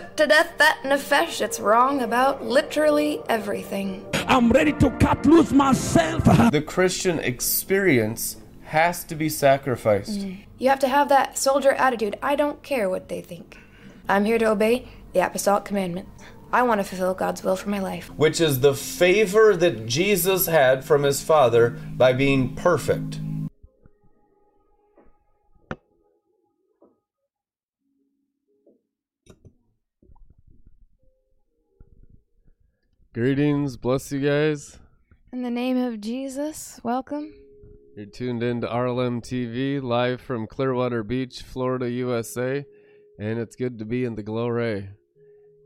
put to death that nefesh that's wrong about literally everything. I'm ready to cut loose myself. The Christian experience has to be sacrificed. Mm. You have to have that soldier attitude. I don't care what they think. I'm here to obey the apostolic commandment. I want to fulfill God's will for my life. which is the favor that Jesus had from his Father by being perfect. Greetings, bless you guys. In the name of Jesus, welcome. You're tuned in to RLM TV live from Clearwater Beach, Florida, USA, and it's good to be in the glory.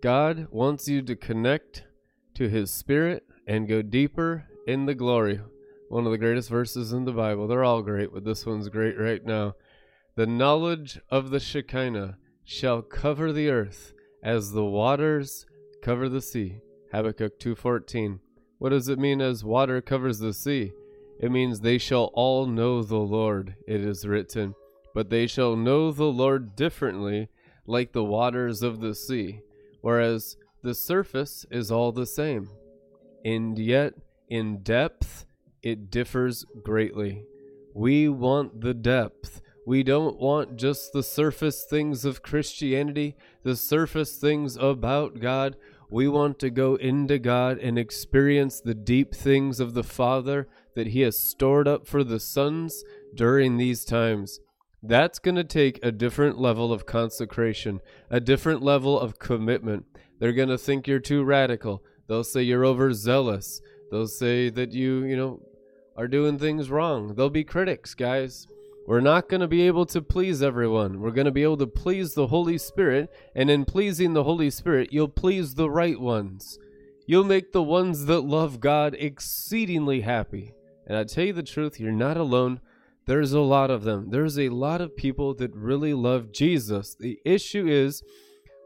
God wants you to connect to His Spirit and go deeper in the glory. One of the greatest verses in the Bible. They're all great, but this one's great right now. The knowledge of the Shekinah shall cover the earth as the waters cover the sea. Habakkuk 2:14. What does it mean as water covers the sea? It means they shall all know the Lord, it is written. But they shall know the Lord differently, like the waters of the sea, whereas the surface is all the same. And yet, in depth, it differs greatly. We want the depth. We don't want just the surface things of Christianity, the surface things about God. We want to go into God and experience the deep things of the Father that He has stored up for the sons during these times. That's going to take a different level of consecration, a different level of commitment. They're going to think you're too radical. They'll say you're overzealous. They'll say that you, you know, are doing things wrong. They'll be critics, guys. We're not going to be able to please everyone. We're going to be able to please the Holy Spirit, and in pleasing the Holy Spirit, you'll please the right ones. You'll make the ones that love God exceedingly happy. And I tell you the truth, you're not alone. There's a lot of them. There's a lot of people that really love Jesus. The issue is,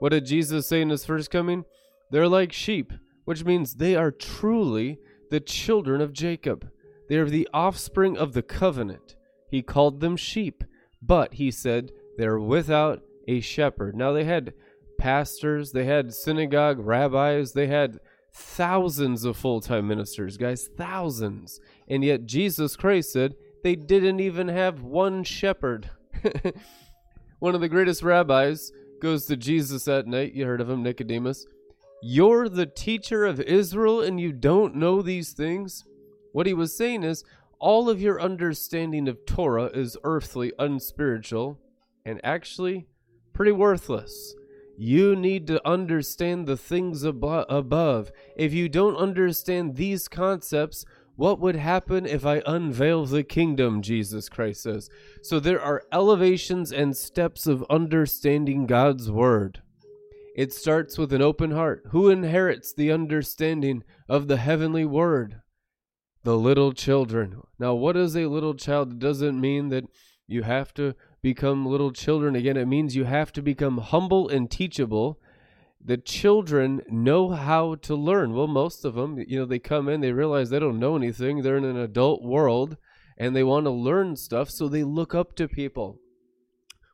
what did Jesus say in his first coming? They're like sheep, which means they are truly the children of Jacob. They are the offspring of the covenant. He called them sheep, but he said they're without a shepherd. Now they had pastors, they had synagogue rabbis, they had thousands of full time ministers, guys, thousands. And yet Jesus Christ said they didn't even have one shepherd. one of the greatest rabbis goes to Jesus at night. You heard of him, Nicodemus. You're the teacher of Israel and you don't know these things? What he was saying is, all of your understanding of Torah is earthly, unspiritual, and actually pretty worthless. You need to understand the things abo- above. If you don't understand these concepts, what would happen if I unveil the kingdom? Jesus Christ says. So there are elevations and steps of understanding God's word. It starts with an open heart. Who inherits the understanding of the heavenly word? The little children. Now, what is a little child? It doesn't mean that you have to become little children again. It means you have to become humble and teachable. The children know how to learn. Well, most of them, you know, they come in, they realize they don't know anything. They're in an adult world and they want to learn stuff, so they look up to people.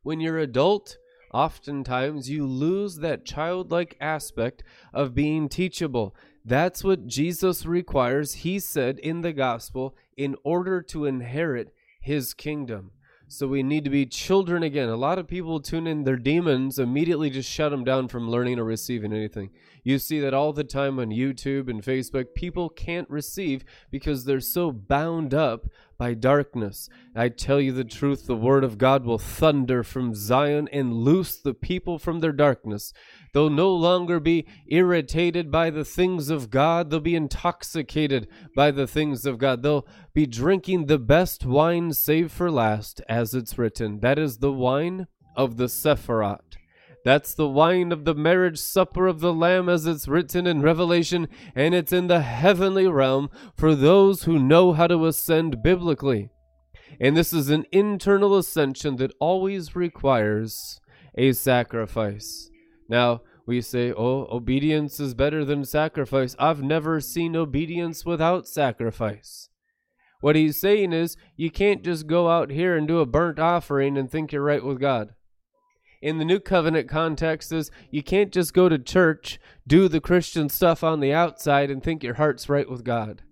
When you're adult, oftentimes you lose that childlike aspect of being teachable. That's what Jesus requires, he said in the gospel, in order to inherit his kingdom. So we need to be children again. A lot of people tune in their demons, immediately just shut them down from learning or receiving anything. You see that all the time on YouTube and Facebook. People can't receive because they're so bound up by darkness. I tell you the truth, the word of God will thunder from Zion and loose the people from their darkness. They'll no longer be irritated by the things of God. They'll be intoxicated by the things of God. They'll be drinking the best wine save for last, as it's written. That is the wine of the Sephiroth. That's the wine of the marriage supper of the Lamb, as it's written in Revelation, and it's in the heavenly realm for those who know how to ascend biblically. And this is an internal ascension that always requires a sacrifice. Now, we say, oh, obedience is better than sacrifice. I've never seen obedience without sacrifice. What he's saying is, you can't just go out here and do a burnt offering and think you're right with God. In the new covenant context is you can't just go to church, do the Christian stuff on the outside, and think your heart's right with God.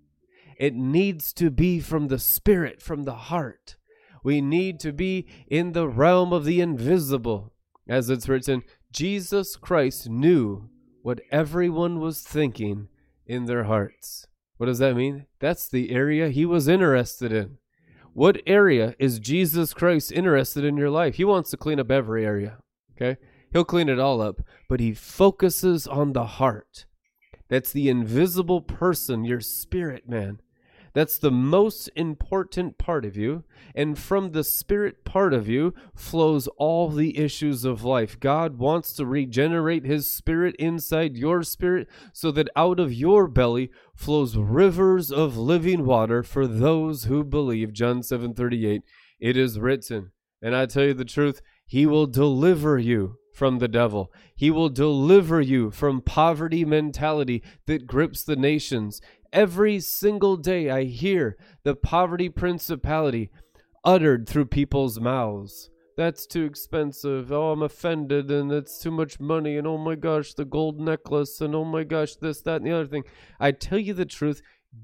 It needs to be from the spirit, from the heart. We need to be in the realm of the invisible. As it's written, Jesus Christ knew what everyone was thinking in their hearts. What does that mean? That's the area he was interested in. What area is Jesus Christ interested in your life? He wants to clean up every area. Okay? He'll clean it all up, but he focuses on the heart. That's the invisible person, your spirit, man. That's the most important part of you. And from the spirit part of you flows all the issues of life. God wants to regenerate his spirit inside your spirit so that out of your belly flows rivers of living water for those who believe. John 7:38. It is written. And I tell you the truth, he will deliver you from the devil. He will deliver you from poverty mentality that grips the nations. Every single day I hear the poverty principality uttered through people's mouths. That's too expensive. Oh, I'm offended, and it's too much money. And oh my gosh, the gold necklace. And oh my gosh, this, that, and the other thing. I tell you the truth,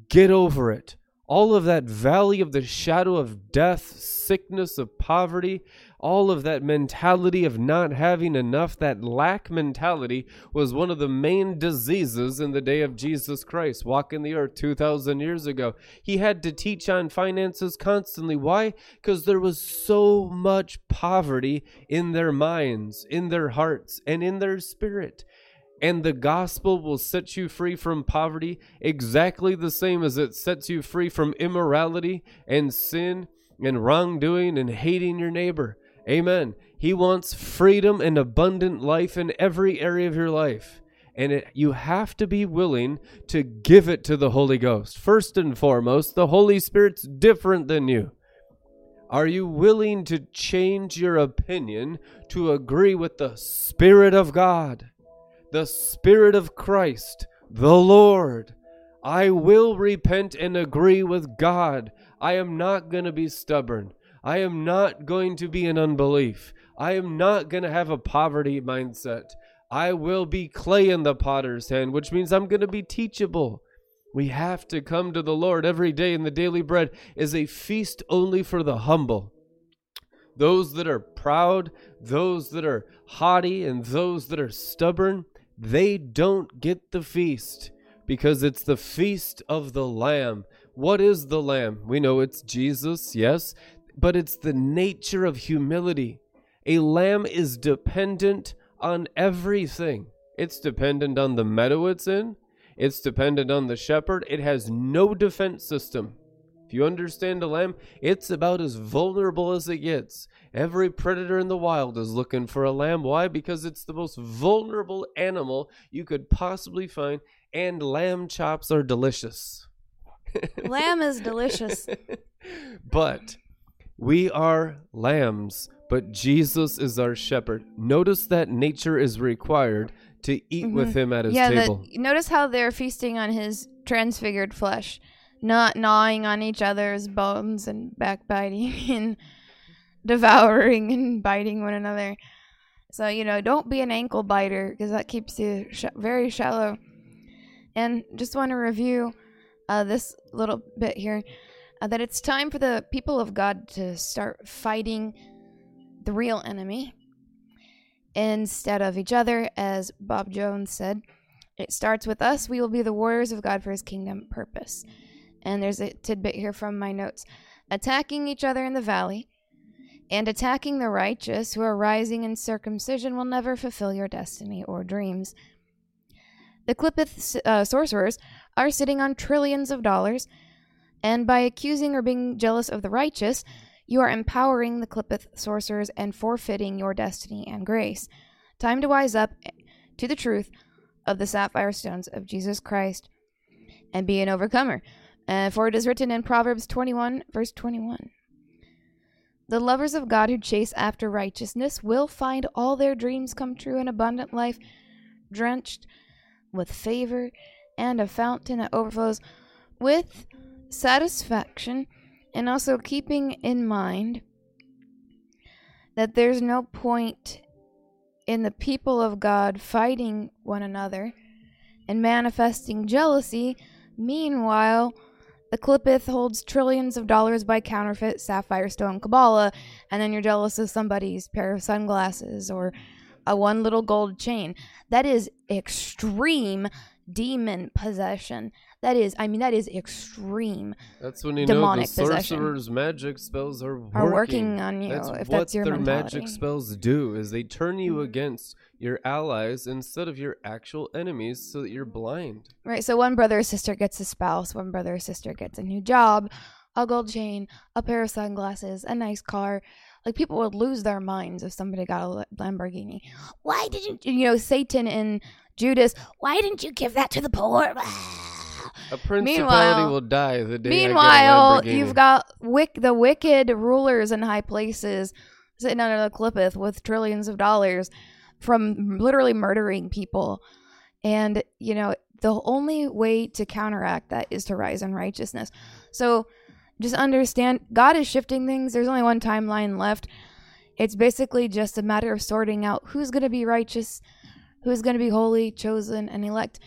get over it. All of that valley of the shadow of death, sickness, of poverty, all of that mentality of not having enough, that lack mentality, was one of the main diseases in the day of Jesus Christ, walking the earth 2,000 years ago. He had to teach on finances constantly. Why? Because there was so much poverty in their minds, in their hearts, and in their spirit and the gospel will set you free from poverty exactly the same as it sets you free from immorality and sin and wrongdoing and hating your neighbor. Amen. He wants freedom and abundant life in every area of your life. And it, you have to be willing to give it to the Holy Ghost. First and foremost, the Holy Spirit's different than you. Are you willing to change your opinion to agree with the Spirit of God, the Spirit of Christ, the Lord? I will repent and agree with God. I am not going to be stubborn. I am not going to be in unbelief. I am not going to have a poverty mindset. I will be clay in the potter's hand, which means I'm going to be teachable. We have to come to the Lord every day, and the daily bread is a feast only for the humble. Those that are proud, those that are haughty, and those that are stubborn, they don't get the feast because it's the feast of the Lamb. What is the Lamb? We know it's Jesus, yes but it's the nature of humility. A lamb is dependent on everything. It's dependent on the meadow it's in, it's dependent on the shepherd. It has no defense system. If you understand a lamb, it's about as vulnerable as it gets. Every predator in the wild is looking for a lamb. Why? Because it's the most vulnerable animal you could possibly find, and lamb chops are delicious. lamb is delicious. but we are lambs, but Jesus is our shepherd. Notice that nature is required to eat mm-hmm. with him at his yeah, table. The, notice how they're feasting on his transfigured flesh, not gnawing on each other's bones and backbiting and devouring and biting one another. So, you know, don't be an ankle biter because that keeps you sh- very shallow. And just want to review uh, this little bit here uh, that it's time for the people of God to start fighting the real enemy instead of each other, as Bob Jones said. It starts with us. We will be the warriors of God for his kingdom purpose. And there's a tidbit here from my notes attacking each other in the valley and attacking the righteous who are rising in circumcision will never fulfill your destiny or dreams. The Qliphoth uh, sorcerers are sitting on trillions of dollars and by accusing or being jealous of the righteous, you are empowering the Qliphoth sorcerers and forfeiting your destiny and grace. Time to wise up to the truth of the sapphire stones of Jesus Christ and be an overcomer. Uh, for it is written in Proverbs 21, verse 21. The lovers of God who chase after righteousness will find all their dreams come true in abundant life, drenched with favor and a fountain that overflows with satisfaction and also keeping in mind that there's no point in the people of God fighting one another and manifesting jealousy. Meanwhile, the Qliphoth holds trillions of dollars by counterfeit sapphire stone Kabbalah, and then you're jealous of somebody's pair of sunglasses or a one little gold chain. That is extreme demon possession. That is, I mean, that is extreme. That's when you Demonic know the possession. sorcerer's magic spells are working. Are working on you, That's if what that's your their mentality. magic spells do is they turn you Mhm. against your allies instead of your actual enemies, so that you're blind. Right. So one brother or sister gets a spouse, one brother or sister gets a new job, a gold chain, a pair of sunglasses, a nice car. Like people would lose their minds if somebody got a Lamborghini. Why didn't you know Satan and Judas? Why didn't you give that to the poor? A principality Meanwhile- will die the day. Meanwhile, I get a you've got wick the wicked rulers in high places sitting under the Qliphoth with trillions of dollars from literally murdering people. And, you know, the only way to counteract that is to rise in righteousness. So just understand God is shifting things. There's only one timeline left. It's basically just a matter of sorting out who's going to be righteous, who's going to be holy, chosen, and elect,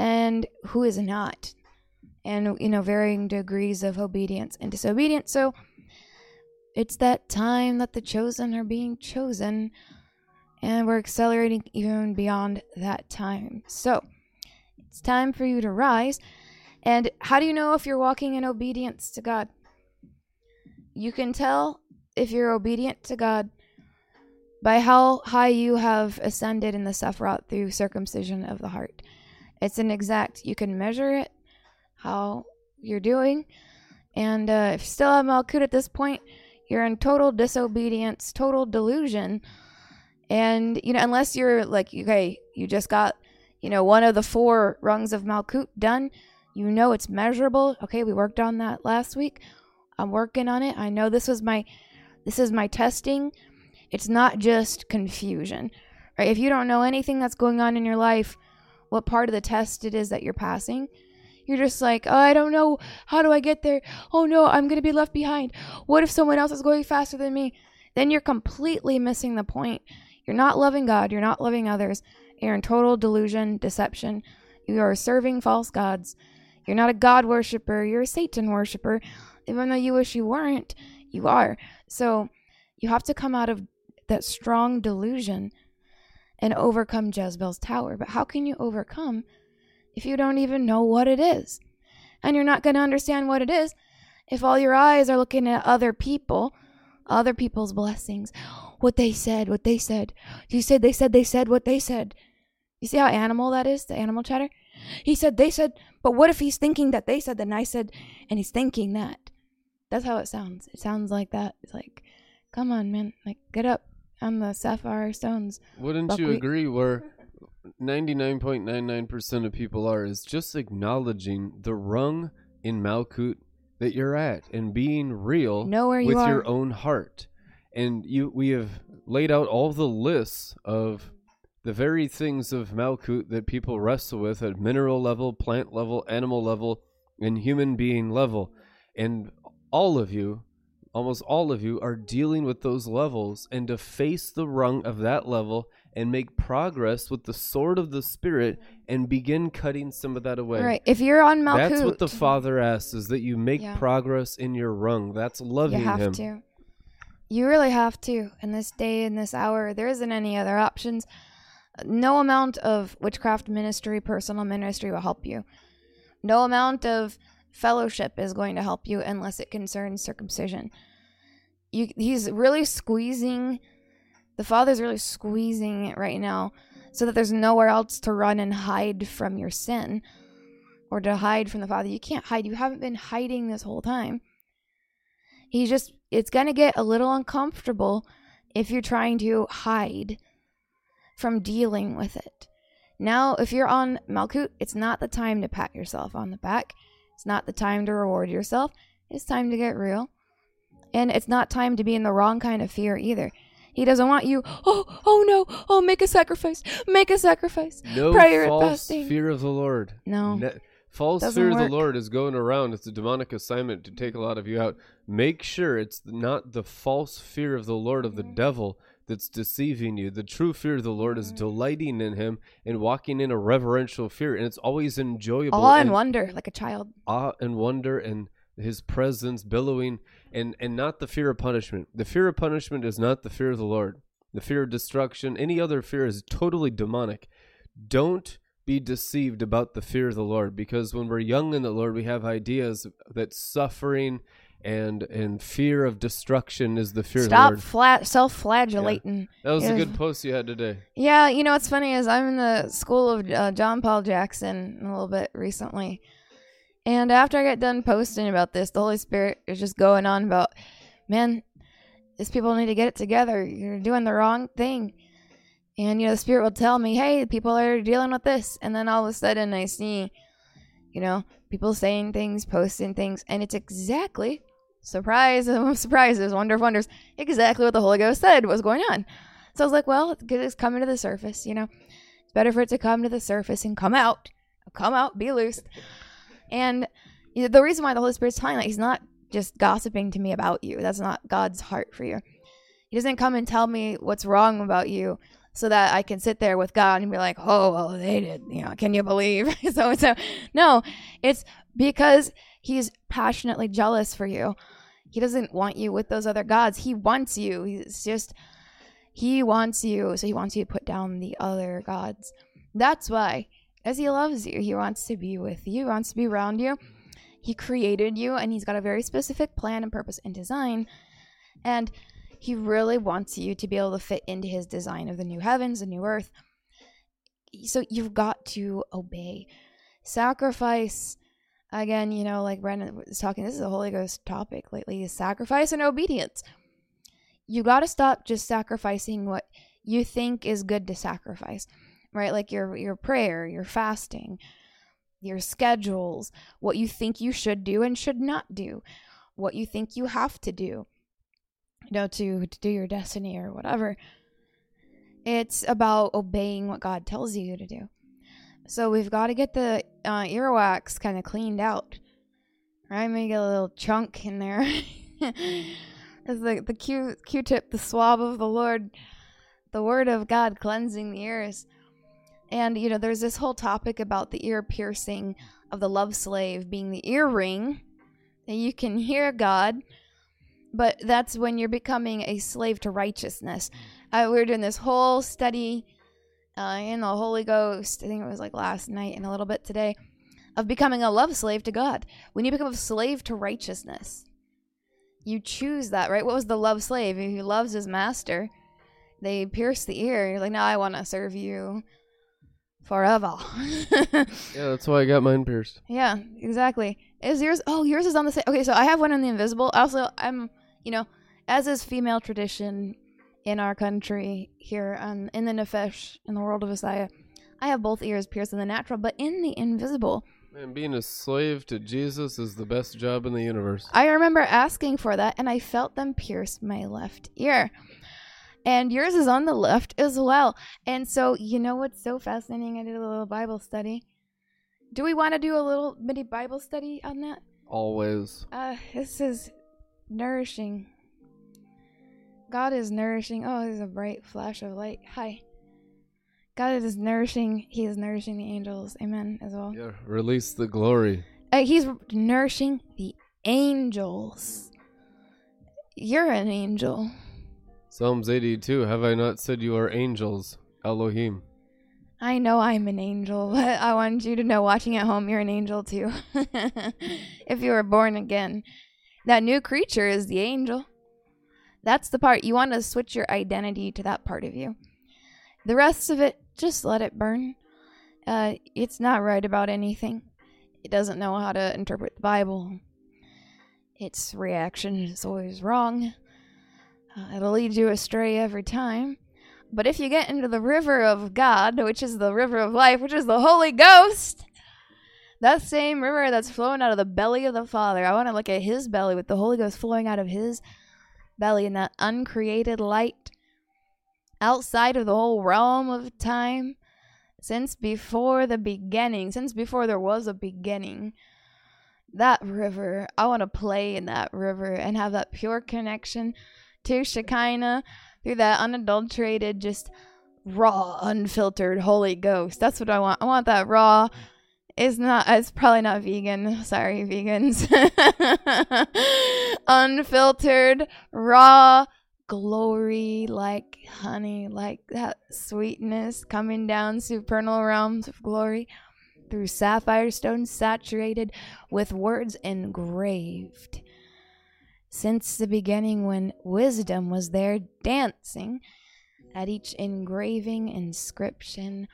and who is not. And you know varying degrees of obedience and disobedience. So it's that time that the chosen are being chosen and we're accelerating even beyond that time. So it's time for you to rise. And how do you know if you're walking in obedience to god? You can tell if you're obedient to god by how high you have ascended in the Sephiroth through circumcision of the heart. It's an exact, you can measure it, how you're doing. And uh, if you still have Malkut at this point, you're in total disobedience, total delusion. And, you know, unless you're like, okay, you just got, you know, one of the four rungs of Malkut done, you know it's measurable. Okay, we worked on that last week. I'm working on it. I know this was my, this is my testing. It's not just confusion, right? If you don't know anything that's going on in your life, what part of the test it is that you're passing, you're just like, oh, I don't know. How do I get there? Oh no, I'm going to be left behind. What if someone else is going faster than me? Then you're completely missing the point. You're not loving God. You're not loving others. You're in total delusion, deception. You are serving false gods. You're not a God worshiper. You're a Satan worshiper. Even though you wish you weren't, you are. So you have to come out of that strong delusion and overcome Jezebel's tower. But how can you overcome if you don't even know what it is? And you're not going to understand what it is if all your eyes are looking at other people, other people's blessings, what they said, what they said. You said they said they said what they said. You see how animal that is, the animal chatter? He said they said, but what if he's thinking that they said that and I said, and he's thinking that? That's how it sounds. It sounds like that. It's like, come on, man, like get up on the sapphire stones. Wouldn't you agree? Where 99.99% of people are is just acknowledging the rung in Malkut that you're at and being real Know where you with are. your own heart. And you, we have laid out all the lists of the very things of Malkut that people wrestle with at mineral level, plant level, animal level, and human being level. And all of you, almost all of you, are dealing with those levels. And to face the rung of that level and make progress with the sword of the Spirit and begin cutting some of that away. Right. If you're on Malkut, That's what the Father asks: is that you make Yeah. progress in your rung. That's loving you have Him. to. You really have to. In this day, in this hour, there isn't any other options. No amount of witchcraft ministry, personal ministry will help you. No amount of fellowship is going to help you unless it concerns circumcision. You, he's really squeezing. The Father's really squeezing it right now, so that there's nowhere else to run and hide from your sin, or to hide from the Father. You can't hide. You haven't been hiding this whole time he's just it's going to get a little uncomfortable if you're trying to hide from dealing with it now if you're on malkut it's not the time to pat yourself on the back it's not the time to reward yourself it's time to get real and it's not time to be in the wrong kind of fear either he doesn't want you oh oh no oh make a sacrifice make a sacrifice No prayer and false fasting fear of the Lord. no Ne- False Doesn't fear of the Lord is going around. It's a demonic assignment to take a lot of you out. Make sure it's not the false fear of the Lord of the Mm-hmm. devil that's deceiving you. The true fear of the Lord is mm. delighting in Him and walking in a reverential fear, and it's always enjoyable. Awe and and wonder, like a child. awe and wonder and his presence billowing and and not the fear of punishment the fear of punishment is not the fear of the lord the fear of destruction any other fear is totally demonic don't be deceived about the fear of the lord because when we're young in the lord we have ideas that suffering and and fear of destruction is the fear Stop of the flat self-flagellating. that was a good post you had today. Yeah, you know what's funny is I'm in the school of uh, John Paul Jackson a little bit recently, and after I got done posting about this, the Holy Spirit is just going on about, man, these people need to get it together. You're doing the wrong thing, and you know the Spirit will tell me, hey, people are dealing with this, and then all of a sudden I see, you know, people saying things, posting things, and it's exactly surprise, surprises, wonder of wonders, exactly what the Holy Ghost said was going on. So I was like, well, it's coming to the surface, you know. It's better for it to come to the surface and come out. Come out, be loosed. And the reason why the Holy Spirit's telling that he's not just gossiping to me about you. That's not God's heart for you. He doesn't come and tell me what's wrong about you so that I can sit there with God and be like, oh, well, they did, you know, can you believe? so so. No, it's because he's passionately jealous for you. He doesn't want you with those other gods. He wants you. He's just he wants you, so he wants you to put down the other gods. That's why, as he loves you, he wants to be with you, wants to be around you. He created you, and he's got a very specific plan and purpose and design. And he really wants you to be able to fit into his design of the new heavens, the new earth. So you've got to obey. Sacrifice, again, you know, like Brandon was talking, this is a Holy Ghost topic lately is sacrifice and obedience. You got to stop just sacrificing what you think is good to sacrifice right? Like your your prayer your fasting your schedules what you think you should do and should not do what you think you have to do you know to, to do your destiny or whatever. It's about obeying what god tells you to do so we've got to get the uh, earwax kind of cleaned out right maybe get a little chunk in there is the the Q Q-tip, the swab of the Lord, the word of God cleansing the ears. And you know, there's this whole topic about the ear piercing of the love slave being the earring that you can hear God, but that's when you're becoming a slave to righteousness. Uh, we were doing this whole study uh, in the Holy Ghost. I think it was like last night and a little bit today of becoming a love slave to God. When you become a slave to righteousness, you choose that, right? What was the love slave? He loves his master, they pierce the ear. You're like, no, I want to serve you forever. yeah that's why i got mine pierced yeah, exactly. Is yours? Oh, yours is on the same. Okay, so I have one in the invisible. Also, I'm, you know, as is female tradition in our country here um, in the Nefesh, in the world of Messiah, I have both ears pierced in the natural, but in the invisible. Man, being a slave to Jesus is the best job in the universe. I remember asking for that, and I felt them pierce my left ear. And yours is on the left as well. And so, you know what's so fascinating? I did a little Bible study. Do we want to do a little mini Bible study on that? Always. Uh, this is nourishing. God is nourishing. Oh, there's a bright flash of light. Hi. God is nourishing. He is nourishing the angels. Amen. As well. Yeah, release the glory. Uh, he's nourishing the angels. You're an angel. Psalms 82 Have I not said you are angels, Elohim? I know I'm an angel, but I want you to know watching at home, you're an angel too. if you were born again, that new creature is the angel. That's the part you want to switch your identity to that part of you. The rest of it, just let it burn. Uh, it's not right about anything. It doesn't know how to interpret the Bible. Its reaction is always wrong. Uh, it'll lead you astray every time. But if you get into the river of God, which is the river of life, which is the Holy Ghost, that same river that's flowing out of the belly of the Father, I want to look at his belly with the Holy Ghost flowing out of his belly in that uncreated light outside of the whole realm of time. since before the beginning, since before there was a beginning. That river, I want to play in that river and have that pure connection to Shekinah through that unadulterated, just raw, unfiltered Holy Ghost. That's what I want. I want that raw. It's not. It's probably not vegan. Sorry, vegans. unfiltered, raw glory, like honey, like that sweetness coming down supernal realms of glory through sapphire stone saturated with words engraved. Since the beginning, when wisdom was there dancing at each engraving inscription.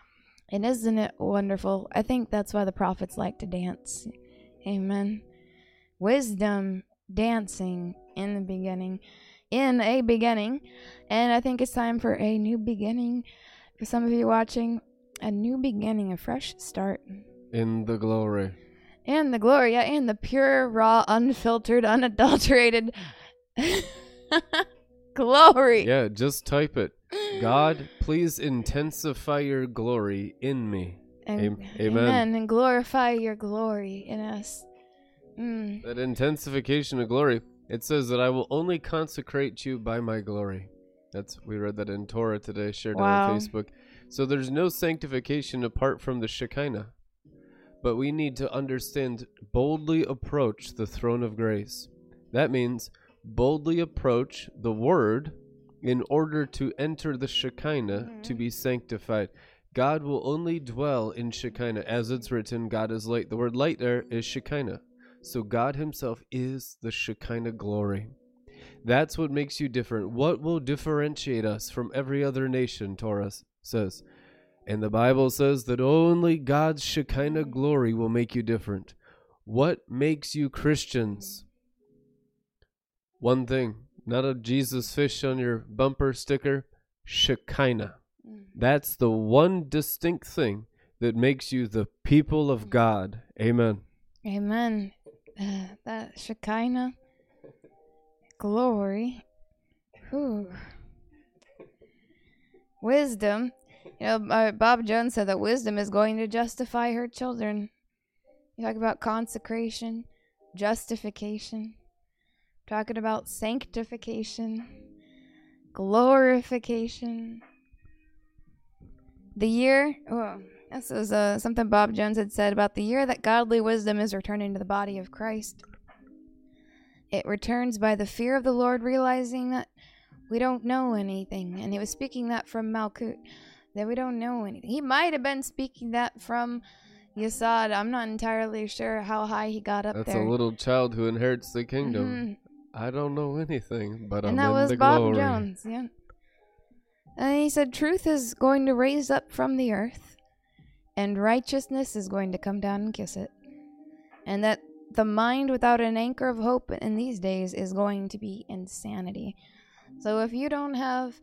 And isn't it wonderful? I think that's why the prophets like to dance. Amen. Wisdom dancing in the beginning, in a beginning. And I think it's time for a new beginning. For some of you watching, a new beginning, a fresh start. In the glory. In the glory, yeah, and the pure, raw, unfiltered, unadulterated glory. Yeah, just type it. God, please intensify your glory in me. And, Am- amen. And glorify your glory in us. Mm. That intensification of glory. It says that I will only consecrate you by my glory. That's we read that in Torah today, shared Wow. on Facebook. So there's no sanctification apart from the Shekinah. But we need to understand boldly approach the throne of grace. That means boldly approach the word in order to enter the Shekinah to mm-hmm. be sanctified. God will only dwell in Shekinah. As it's written, God is light. The word light there is mm-hmm. Shekinah. So God Himself is the Shekinah glory. That's what makes you different. What will differentiate us from every other nation, Torah says. And the Bible says that only God's Shekinah mm-hmm. glory will make you different. What makes you Christians? One thing, not a Jesus fish on your bumper sticker, Shekinah. That's the one distinct thing that makes you the people of God. Amen. Amen. Uh, that Shekinah glory. Whew. Wisdom. You know, uh, Bob Jones said that wisdom is going to justify her children. You talk about consecration, justification, talking about sanctification, glorification. The year, oh, this is uh, something Bob Jones had said about the year that godly wisdom is returning to the body of Christ. It returns by the fear of the Lord, realizing that we don't know anything. And he was speaking that from Malkut, that we don't know anything. He might have been speaking that from Yesod. I'm not entirely sure how high he got up That's there. That's a little child who inherits the kingdom. Mhm. I don't know anything, but and I'm that was Bob glory. Jones, yeah. And he said, Truth is going to raise up from the earth, and righteousness is going to come down and kiss it. And that the mind without an anchor of hope in these days is going to be insanity. So if you don't have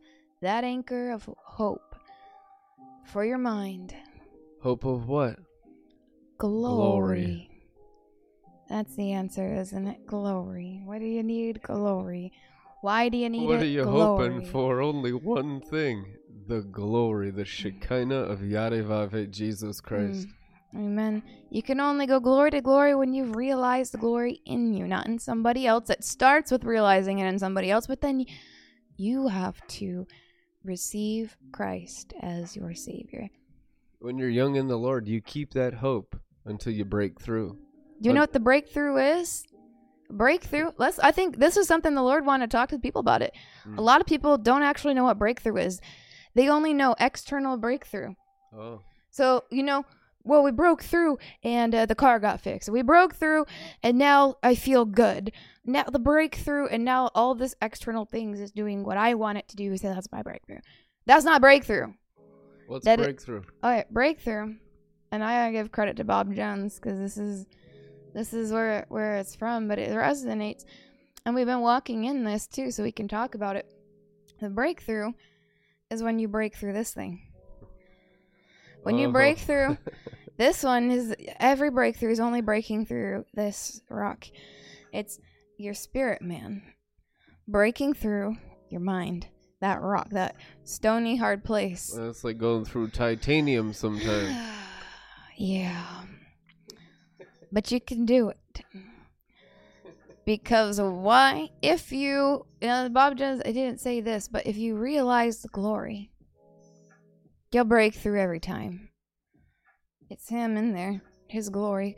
that anchor of hope for your mind, Hope of what? glory. That's the answer, isn't it? Glory. What do you need? Glory. Why do you need glory? what it? are you glory. hoping for? Only one thing. The glory, the Shekinah of Yarevave, Jesus Christ. Mm. Amen. You can only go glory to glory when you've realized the glory in you, not in somebody else. It starts with realizing it in somebody else, but then you have to receive Christ as your Savior. When you're young in the Lord, you keep that hope until you break through. Do you know what the breakthrough is? Breakthrough. Let's. I think this is something the Lord wanted to talk to people about. It. A lot of people don't actually know what breakthrough is. They only know external breakthrough. Oh. So, you know, well, we broke through and uh, the car got fixed. We broke through and now I feel good. Now the breakthrough and now all this external things is doing what I want it to do. So that's my breakthrough. That's not breakthrough. What's That it- breakthrough? All right, breakthrough. And I gotta give credit to Bob Jones because this is this is where where it's from, but it resonates. And we've been walking in this too, so we can talk about it. The breakthrough is when you break through this thing. When you Oh. break through, this one is every breakthrough is only breaking through this rock. It's your spirit man breaking through your mind. that rock, that stony hard place. It's like going through titanium sometimes. Yeah. But you can do it. Because why? If you, you know, Bob Jones, I didn't say this, but if you realize the glory, you'll break through every time. It's Him in there, His glory.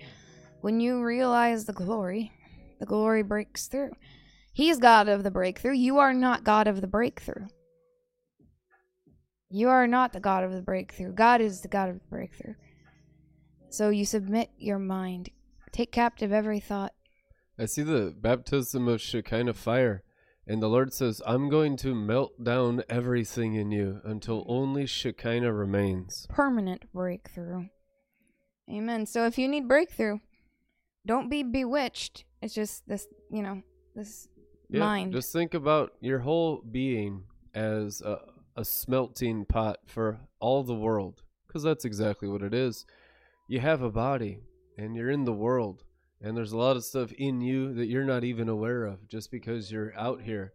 When you realize the glory, the glory breaks through. He's God of the breakthrough. You are not God of the breakthrough. You are not the God of the breakthrough. God is the God of the breakthrough. So you submit your mind, take captive every thought. I see the baptism of Shekinah fire, and the Lord says, I'm going to melt down everything in you until only Shekinah remains. Permanent breakthrough. Amen. So if you need breakthrough, don't be bewitched. It's just this, you know, this Yeah, mind. Just think about your whole being as a, a smelting pot for all the world, because that's exactly what it is. You have a body, and you're in the world, and there's a lot of stuff in you that you're not even aware of just because you're out here.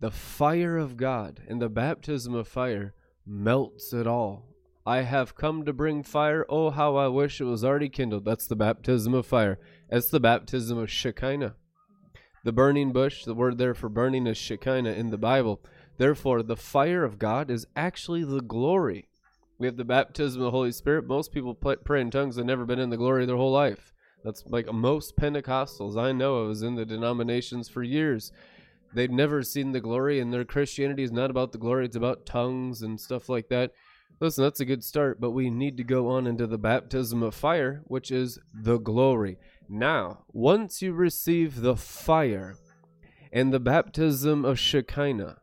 The fire of God and the baptism of fire melts it all. I have come to bring fire. Oh, how I wish it was already kindled. That's the baptism of fire. That's the baptism of Shekinah. The burning bush, the word there for burning is Shekinah in the Bible. Therefore, the fire of God is actually the glory. We have the baptism of the Holy Spirit. Most people pl- pray in tongues have never been in the glory their whole life. That's like most Pentecostals I know of is in the denominations for years. They've never seen the glory, and their Christianity is not about the glory, it's about tongues and stuff like that. Listen, that's a good start, but we need to go on into the baptism of fire, which is the glory. Now, once you receive the fire and the baptism of Shekinah,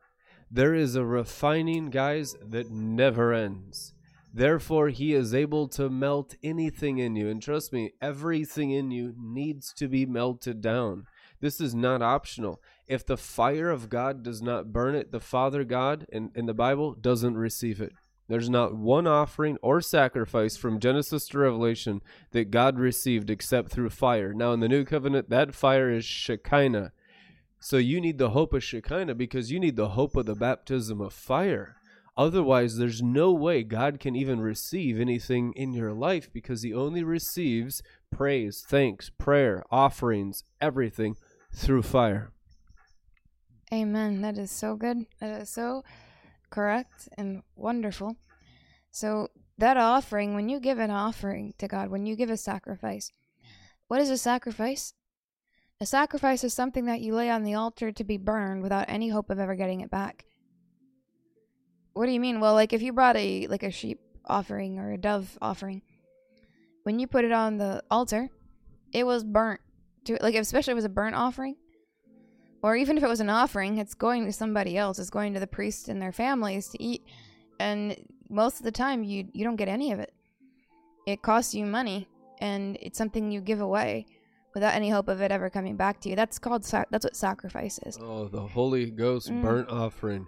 there is a refining, guys, that never ends. Therefore, he is able to melt anything in you. And trust me, everything in you needs to be melted down. This is not optional. If the fire of God does not burn it, the Father God in, in the Bible doesn't receive it. There's not one offering or sacrifice from Genesis to Revelation that God received except through fire. Now, in the new covenant, that fire is Shekinah. So you need the hope of Shekinah because you need the hope of the baptism of fire. Otherwise, there's no way God can even receive anything in your life because He only receives praise, thanks, prayer, offerings, everything through fire. Amen. That is so good. That is so correct and wonderful. So, that offering, when you give an offering to God, when you give a sacrifice, what is a sacrifice? A sacrifice is something that you lay on the altar to be burned without any hope of ever getting it back. What do you mean? Well, like if you brought a like a sheep offering or a dove offering, when you put it on the altar, it was burnt. To like especially if it was a burnt offering, or even if it was an offering, it's going to somebody else. It's going to the priest and their families to eat, and most of the time you you don't get any of it. It costs you money, and it's something you give away without any hope of it ever coming back to you. That's called sac- that's what sacrifice is. Oh, the Holy Ghost Mm. burnt offering.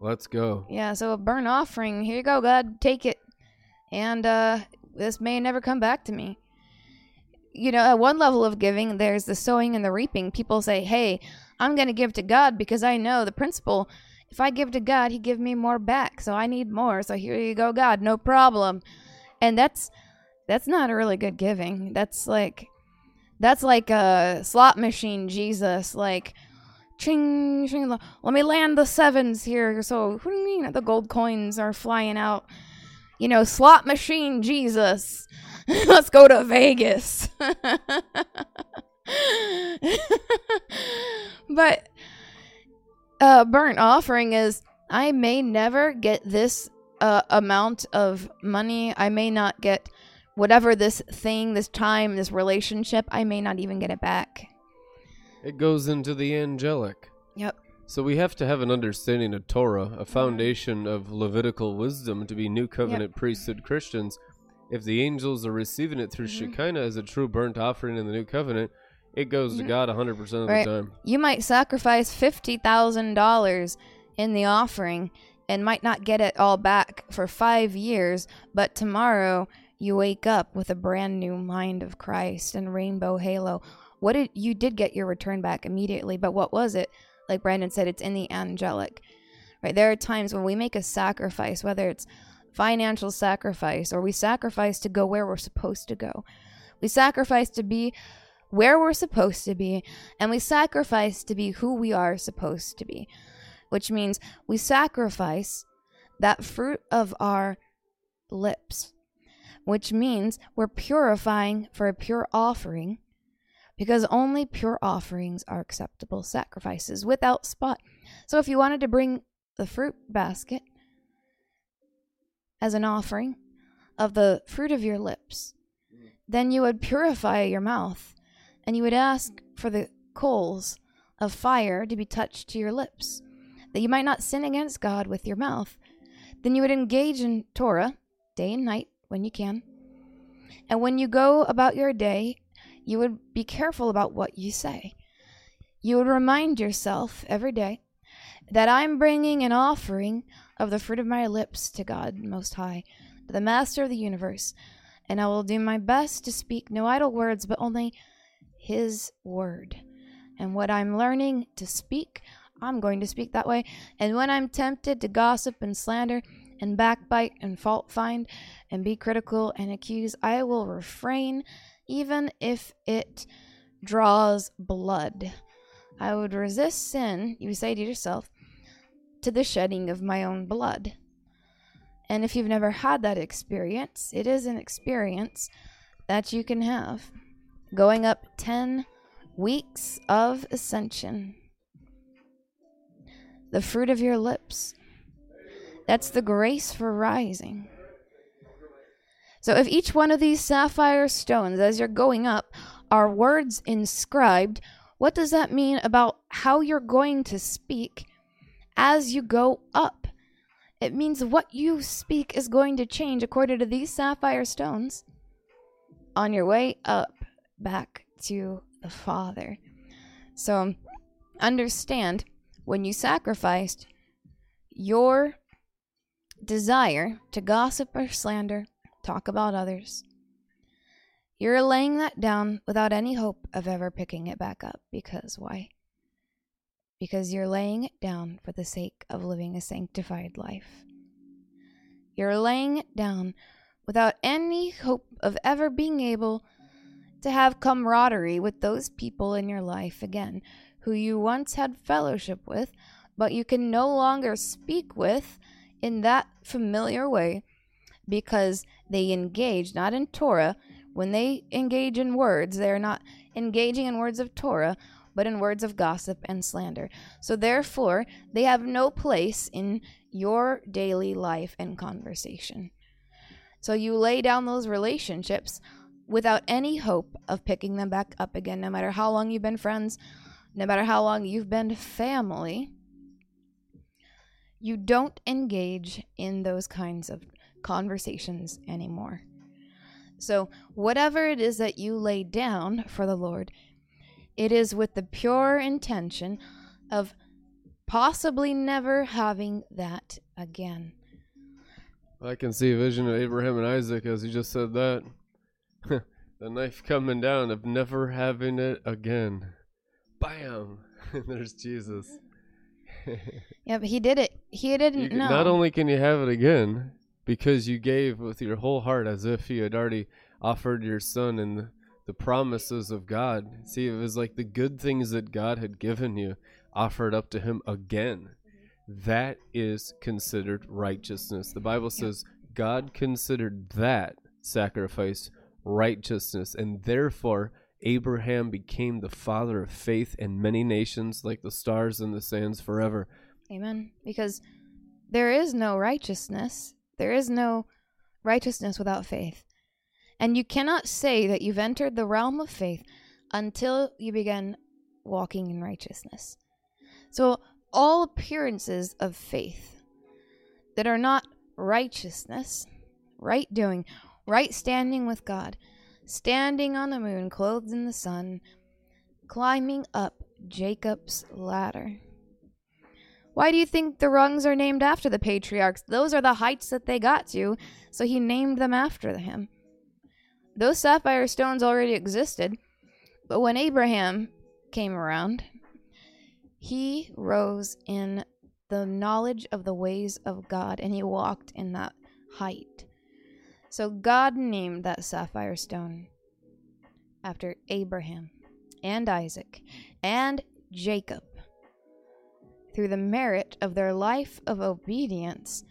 Let's go. Yeah, so a burnt offering. Here you go, God, take it. And uh this may never come back to me. You know, at one level of giving, there's the sowing and the reaping. People say, "Hey, I'm going to give to God because I know the principle. If I give to God, He give me more back. So I need more. So here you go, God, no problem." And that's that's not a really good giving. That's like that's like a slot machine Jesus, like ching, ching, let me land the sevens here. So do you mean the gold coins are flying out? You know, slot machine Jesus. Let's go to Vegas. but uh burnt offering is I may never get this uh, amount of money. I may not get whatever this thing, this time, this relationship, I may not even get it back. It goes into the angelic. Yep. So we have to have an understanding of Torah, a foundation of Levitical wisdom to be new covenant priesthood Christians. If the angels are receiving it through Mhm. Shekinah as a true burnt offering in the new covenant, it goes to Mhm. God 100% of Right. the time. You might sacrifice $50,000 in the offering and might not get it all back for five years, but tomorrow you wake up with a brand new mind of Christ and rainbow halo. What did you did get your return back immediately, but what was it? Like Brandon said, it's in the angelic. Right? There are times when we make a sacrifice, whether it's financial sacrifice or we sacrifice to go where we're supposed to go. We sacrifice to be where we're supposed to be, and we sacrifice to be who we are supposed to be, which means we sacrifice that fruit of our lips, which means we're purifying for a pure offering because only pure offerings are acceptable sacrifices without spot. So if you wanted to bring the fruit basket as an offering of the fruit of your lips, then you would purify your mouth and you would ask for the coals of fire to be touched to your lips, that you might not sin against God with your mouth. Then you would engage in Torah day and night when you can. And when you go about your day, you would be careful about what you say. You would remind yourself every day that I'm bringing an offering of the fruit of my lips to God Most High, the Master of the universe, and I will do my best to speak no idle words, but only His word. And what I'm learning to speak, I'm going to speak that way. And when I'm tempted to gossip and slander and backbite and fault find and be critical and accuse, I will refrain, even if it draws blood. I would resist sin, you say to yourself, to the shedding of my own blood. And if you've never had that experience, it is an experience that you can have. Going up 10 weeks of ascension. The fruit of your lips. That's the grace for rising. So if each one of these sapphire stones, as you're going up, are words inscribed, what does that mean about how you're going to speak as you go up? It means what you speak is going to change according to these sapphire stones on your way up back to the Father. So understand when you sacrificed your desire to gossip or slander, talk about others, you're laying that down without any hope of ever picking it back up. Because why? Because you're laying it down for the sake of living a sanctified life. You're laying it down without any hope of ever being able to have camaraderie with those people in your life again who you once had fellowship with, but you can no longer speak with in that familiar way because they engage not in Torah. When they engage in words, they're not engaging in words of Torah, but in words of gossip and slander. So therefore, they have no place in your daily life and conversation. So you lay down those relationships without any hope of picking them back up again, no matter how long you've been friends, no matter how long you've been family. You don't engage in those kinds of conversations anymore. So, whatever it is that you lay down for the Lord, it is with the pure intention of possibly never having that again. I can see a vision of Abraham and Isaac as you just said that. the knife coming down of never having it again. Bam! There's Jesus. Yeah, but he did it. He didn't You know. Not only can you have it again, because you gave with your whole heart as if you had already offered your son and the, the promises of God. See, it was like the good things that God had given you offered up to him again. Mm-hmm. That is considered righteousness. The Bible says God considered that sacrifice righteousness, and therefore Abraham became the father of faith and many nations like the stars and the sands forever. Amen. Because there is no righteousness. There is no righteousness without faith. And you cannot say that you've entered the realm of faith until you begin walking in righteousness. So, all appearances of faith that are not righteousness, right doing, right standing with God, standing on the moon, clothed in the sun, climbing up Jacob's ladder. Why do you think the rungs are named after the patriarchs? Those are the heights that they got to, so he named them after him. Those sapphire stones already existed, but when Abraham came around, he rose in the knowledge of the ways of God, and he walked in that height. So God named that sapphire stone after Abraham and Isaac and Jacob through the merit of their life of obedience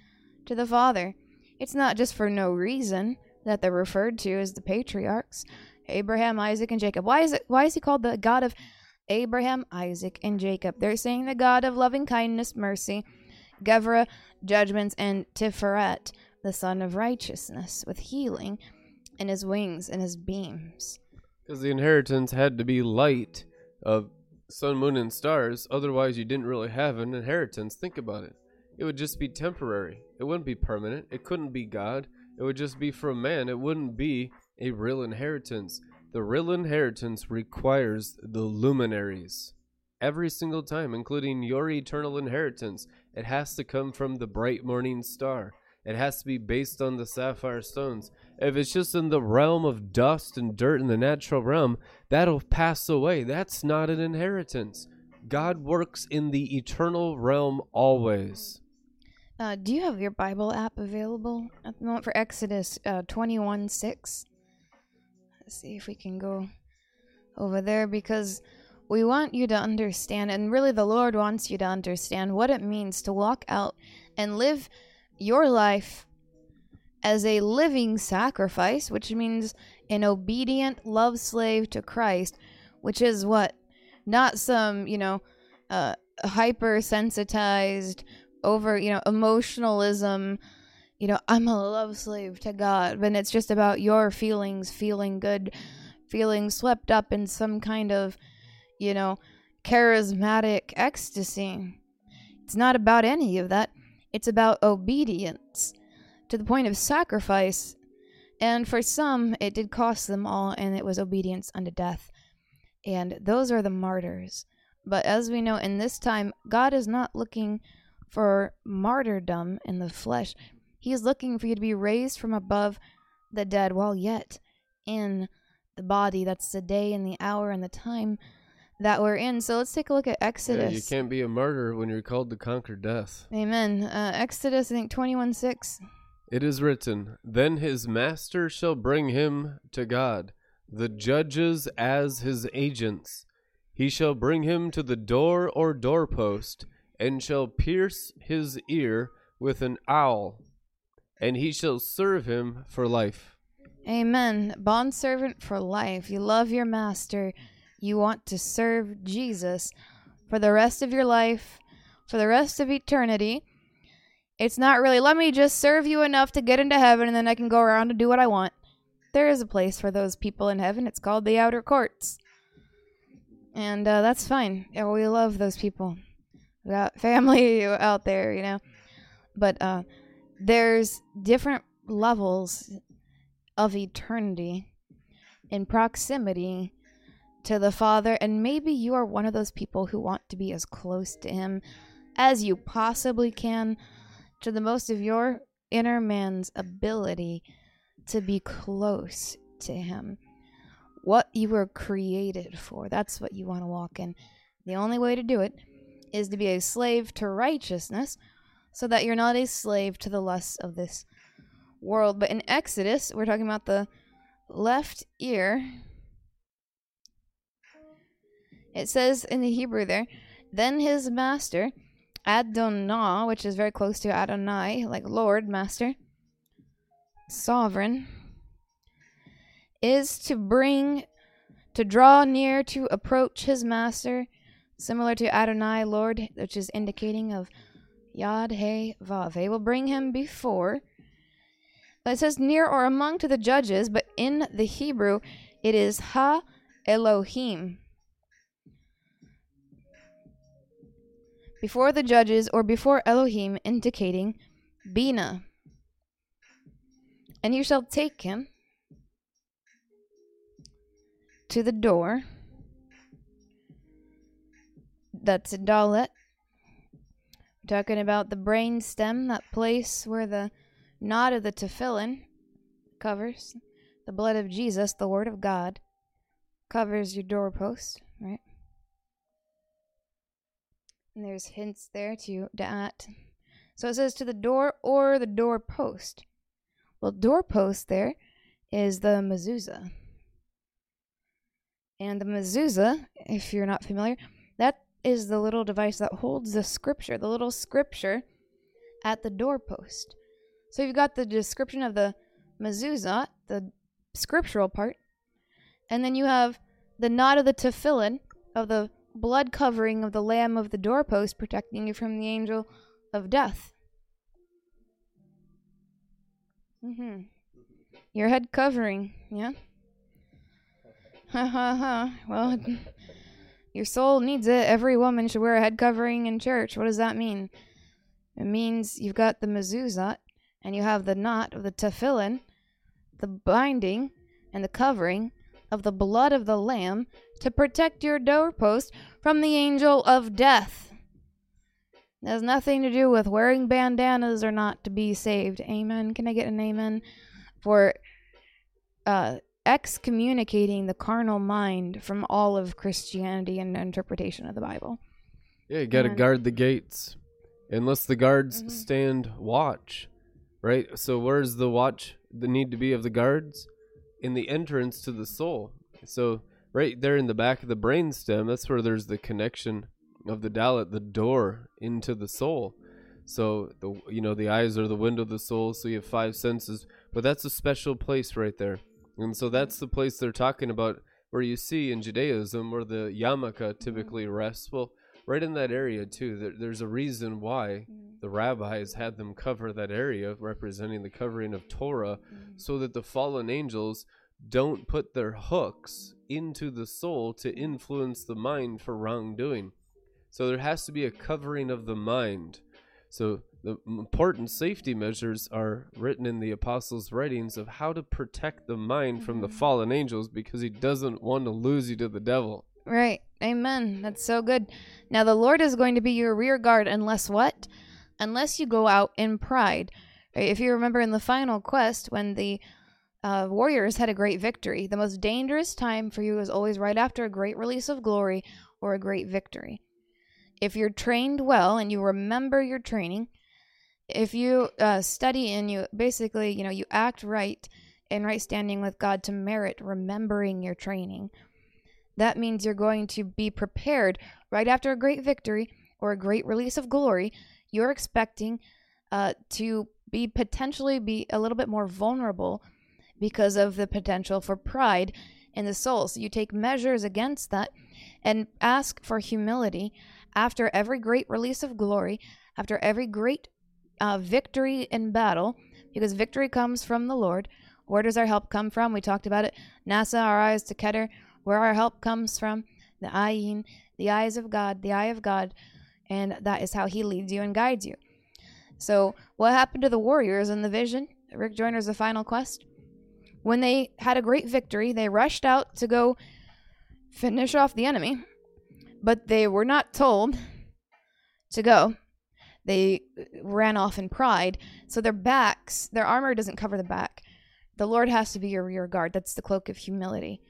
to the Father. It's not just for no reason that they're referred to as the patriarchs Abraham, Isaac, and Jacob. Why is it why is he called the God of Abraham, Isaac, and Jacob? They're saying the God of loving kindness, mercy, Gevurah, judgments, and Tiferet, the Son of righteousness, with healing in his wings and his beams. Because the inheritance had to be light of sun, moon, and stars. Otherwise, you didn't really have an inheritance. Think about it. It would just be temporary. It wouldn't be permanent. It couldn't be God. It would just be from man. It wouldn't be a real inheritance. The real inheritance requires the luminaries. Every single time, including your eternal inheritance, it has to come from the bright morning star. It has to be based on the sapphire stones. If it's just in the realm of dust and dirt in the natural realm, that'll pass away. That's not an inheritance. God works in the eternal realm always. Uh, do you have your Bible app available at the moment for Exodus uh, 21 6? Let's see if we can go over there because we want you to understand, and really the Lord wants you to understand what it means to walk out and live your life as a living sacrifice, which means an obedient love slave to Christ, which is what? Not some, you know, uh, hypersensitized, over, you know, emotionalism you know, I'm a love slave to God, but it's just about your feelings, feeling good, feeling swept up in some kind of, you know, charismatic ecstasy. It's not about any of that. It's about obedience to the point of sacrifice. And for some, it did cost them all, and it was obedience unto death. And those are the martyrs. But as we know, in this time, God is not looking for martyrdom in the flesh, he is looking for you to be raised from above the dead while yet in the body. That's the day and the hour and the time that we're in. So let's take a look at Exodus. Yeah, you can't be a martyr when you're called to conquer death. Amen. Uh, Exodus, I think 21 6. It is written, Then his master shall bring him to God, the judges as his agents. He shall bring him to the door or doorpost, and shall pierce his ear with an awl and he shall serve him for life. Amen. Bond servant for life. You love your master. You want to serve Jesus for the rest of your life, for the rest of eternity. It's not really, let me just serve you enough to get into heaven and then I can go around and do what I want. There is a place for those people in heaven. It's called the outer courts. And uh, that's fine. Yeah, we love those people. We got family out there, you know. But uh, there's different levels of eternity in proximity to the Father, and maybe you are one of those people who want to be as close to Him as you possibly can, to the most of your inner man's ability to be close to Him. What you were created for, that's what you want to walk in. The only way to do it is to be a slave to righteousness so that you're not a slave to the lusts of this world. But in Exodus, we're talking about the left ear. It says in the Hebrew there, then his master, Adonai, which is very close to Adonai, like Lord, Master, Sovereign, is to bring, to draw near, to approach his master, similar to Adonai, Lord, which is indicating of Yad He Vav. They will bring him before. It says near or among to the judges, but in the Hebrew it is Ha Elohim. Before the judges or before Elohim, indicating Bina. And you shall take him to the door. That's a Dalet talking about the brain stem, that place where the knot of the tefillin covers the blood of Jesus, the Word of God, covers your doorpost, right? And there's hints there to that. So it says to the door or the doorpost. Well, doorpost there is the mezuzah. And the mezuzah, if you're not familiar, that is the little device that holds the scripture, the little scripture at the doorpost. So you've got the description of the mezuzah, the scriptural part, and then you have the knot of the tefillin of the blood covering of the lamb of the doorpost protecting you from the angel of death. Mm-hmm. Your head covering, yeah? Ha ha ha. Well, your soul needs it. Every woman should wear a head covering in church. What does that mean? It means you've got the mezuzah, and you have the knot of the tefillin, the binding and the covering of the blood of the lamb to protect your doorpost from the angel of death. It has nothing to do with wearing bandanas or not to be saved. Amen. Can I get an amen? For uh, excommunicating the carnal mind from all of Christianity and interpretation of the Bible. Yeah, you got to guard the gates. Unless the guards Mhm. stand watch, right? So where's the watch the need to be of the guards? In the entrance to the soul. So right there in the back of the brainstem, that's where there's the connection of the dalet, the door into the soul. So the you know the eyes are the window of the soul, so you have five senses, but that's a special place right there. And so that's the place they're talking about where you see in Judaism where the yarmulke mm-hmm. typically rests. Well, right in that area too. There, there's a reason why mm-hmm. the rabbis had them cover that area, representing the covering of Torah, mm-hmm. so that the fallen angels don't put their hooks into the soul to influence the mind for wrongdoing. So there has to be a covering of the mind. So the important safety measures are written in the apostles' writings of how to protect the mind from the mm-hmm. fallen angels because he doesn't want to lose you to the devil. Right. Amen. That's so good. Now the Lord is going to be your rear guard unless what? Unless you go out in pride. If you remember in the final quest when the uh, warriors had a great victory, the most dangerous time for you is always right after a great release of glory or a great victory. If you're trained well and you remember your training, if you uh, study and you basically, you know, you act right in right standing with God to merit remembering your training, that means you're going to be prepared right after a great victory or a great release of glory. You're expecting uh, to be potentially be a little bit more vulnerable because of the potential for pride in the soul. So you take measures against that and ask for humility after every great release of glory, after every great uh, victory in battle, because victory comes from the Lord. Where does our help come from? We talked about it. Nasa, our eyes to Keter, where our help comes from. The ayin, the eyes of God, the eye of God, and that is how He leads you and guides you. So, what happened to the warriors in the vision? Rick Joyner's The Final Quest. When they had a great victory, they rushed out to go finish off the enemy, but they were not told to go. They ran off in pride, so their backs, their armor doesn't cover the back. The Lord has to be your rear guard. That's the cloak of humility.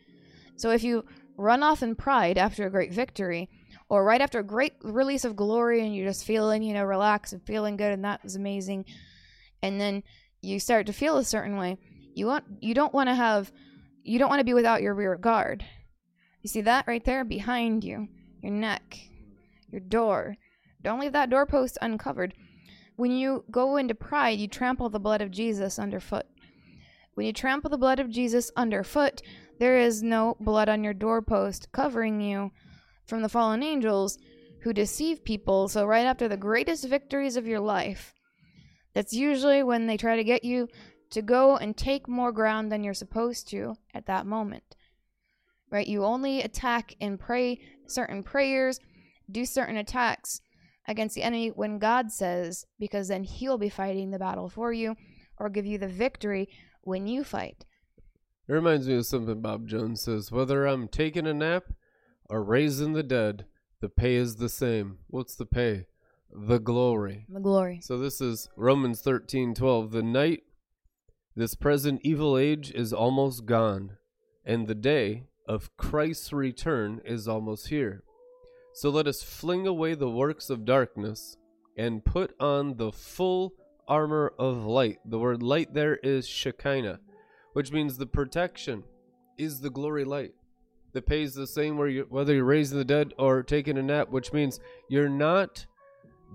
So if you run off in pride after a great victory, or right after a great release of glory, and you're just feeling, you know, relaxed and feeling good, and that was amazing, and then you start to feel a certain way, you want, you don't want to have, you don't want to be without your rear guard. You see that right there behind you, your neck, your door. Don't leave that doorpost uncovered. When you go into pride, you trample the blood of Jesus underfoot. When you trample the blood of Jesus underfoot, there is no blood on your doorpost covering you from the fallen angels who deceive people. So, right after the greatest victories of your life, that's usually when they try to get you to go and take more ground than you're supposed to at that moment. Right? You only attack and pray certain prayers, do certain attacks against the enemy when God says, because then He'll be fighting the battle for you or give you the victory when you fight. It reminds me of something Bob Jones says whether I'm taking a nap or raising the dead, the pay is the same. What's the pay? The glory. The glory. So this is Romans 13:12. The night this present evil age is almost gone, and the day of Christ's return is almost here. So let us fling away the works of darkness and put on the full armor of light. The word light there is Shekinah, which means the protection is the glory light that pays the same whether you're raising the dead or taking a nap, which means you're not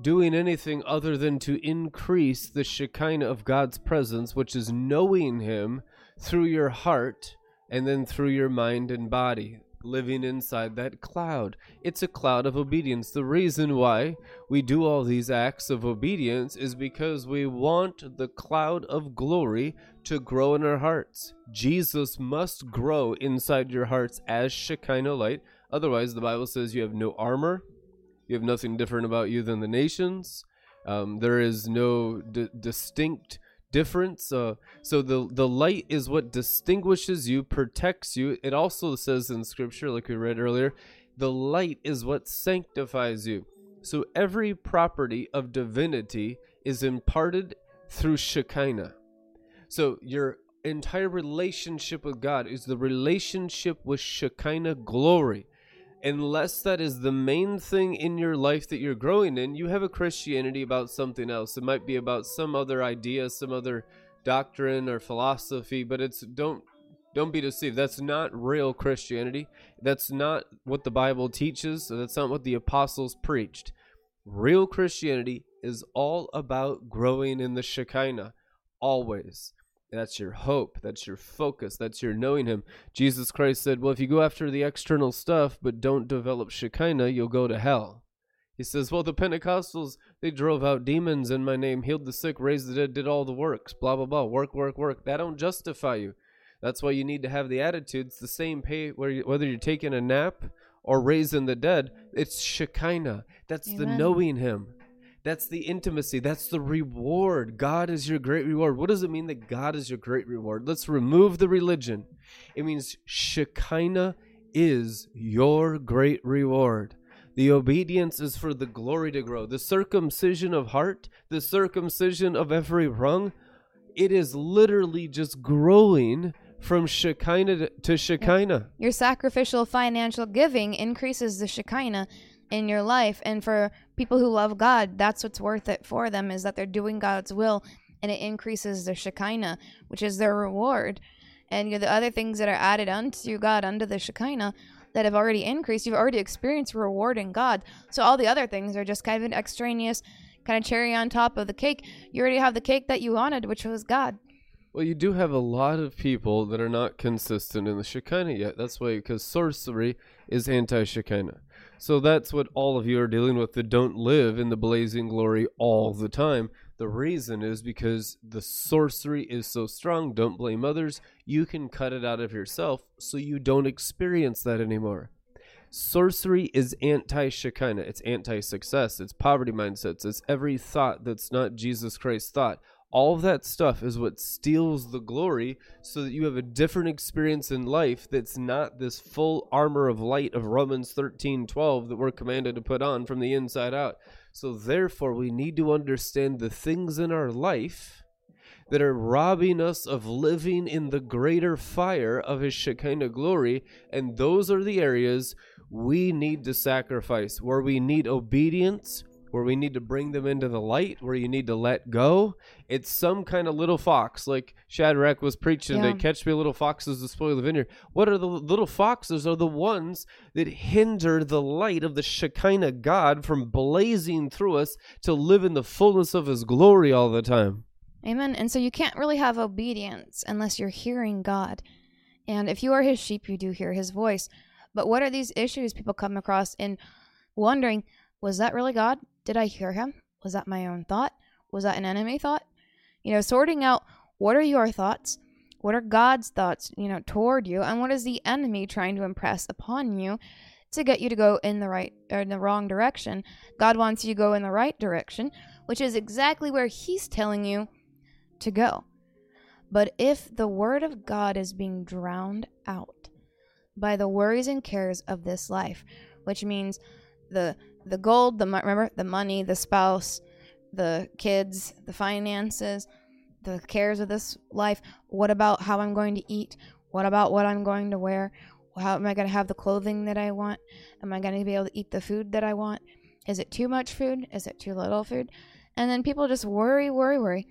doing anything other than to increase the Shekinah of God's presence, which is knowing Him through your heart and then through your mind and body living inside that cloud. It's a cloud of obedience. The reason why we do all these acts of obedience is because we want the cloud of glory to grow in our hearts. Jesus must grow inside your hearts as Shekinah light. Otherwise, the Bible says you have no armor, you have nothing different about you than the nations. Um, there is no d- distinct difference. Uh, so the the light is what distinguishes you, protects you. It also says in Scripture, like we read earlier, the light is what sanctifies you. So every property of divinity is imparted through Shekinah. So your entire relationship with God is the relationship with Shekinah glory unless that is the main thing in your life that you're growing in, you have a Christianity about something else. It might be about some other idea, some other doctrine or philosophy, but it's don't don't be deceived. That's not real Christianity. That's not what the Bible teaches. That's not what the apostles preached. Real Christianity is all about growing in the Shekinah, always. That's your hope. That's your focus. That's your knowing Him. Jesus Christ said, Well, if you go after the external stuff but don't develop Shekinah, you'll go to hell. He says, Well, the Pentecostals, they drove out demons in my name, healed the sick, raised the dead, did all the works, blah, blah, blah. Work, work, work. That don't justify you. That's why you need to have the attitude. It's the same pay whether you're taking a nap or raising the dead. It's Shekinah. That's Amen. the knowing Him. That's the intimacy. That's the reward. God is your great reward. What does it mean that God is your great reward? Let's remove the religion. It means Shekinah is your great reward. The obedience is for the glory to grow. The circumcision of heart, the circumcision of every rung, it is literally just growing from Shekinah to Shekinah. Your sacrificial financial giving increases the Shekinah in your life and for people who love god that's what's worth it for them is that they're doing god's will and it increases their shekinah which is their reward and the other things that are added unto god under the shekinah that have already increased you've already experienced reward in god so all the other things are just kind of an extraneous kind of cherry on top of the cake you already have the cake that you wanted which was god well, you do have a lot of people that are not consistent in the Shekinah yet. That's why, because sorcery is anti Shekinah. So that's what all of you are dealing with that don't live in the blazing glory all the time. The reason is because the sorcery is so strong. Don't blame others. You can cut it out of yourself so you don't experience that anymore. Sorcery is anti Shekinah. It's anti success. It's poverty mindsets. It's every thought that's not Jesus Christ's thought all of that stuff is what steals the glory so that you have a different experience in life that's not this full armor of light of Romans 13 12 that we're commanded to put on from the inside out. So, therefore, we need to understand the things in our life that are robbing us of living in the greater fire of His Shekinah glory. And those are the areas we need to sacrifice, where we need obedience where we need to bring them into the light, where you need to let go. It's some kind of little fox, like Shadrach was preaching yeah. to catch me little foxes to spoil the vineyard. What are the little foxes? Are the ones that hinder the light of the Shekinah God from blazing through us to live in the fullness of His glory all the time. Amen. And so you can't really have obedience unless you're hearing God. And if you are His sheep, you do hear His voice. But what are these issues people come across in wondering, was that really God? Did I hear him? Was that my own thought? Was that an enemy thought? You know, sorting out what are your thoughts? What are God's thoughts, you know, toward you? And what is the enemy trying to impress upon you to get you to go in the right or in the wrong direction? God wants you to go in the right direction, which is exactly where He's telling you to go. But if the Word of God is being drowned out by the worries and cares of this life, which means the the gold, the remember the money, the spouse, the kids, the finances, the cares of this life. What about how I'm going to eat? What about what I'm going to wear? How am I going to have the clothing that I want? Am I going to be able to eat the food that I want? Is it too much food? Is it too little food? And then people just worry, worry, worry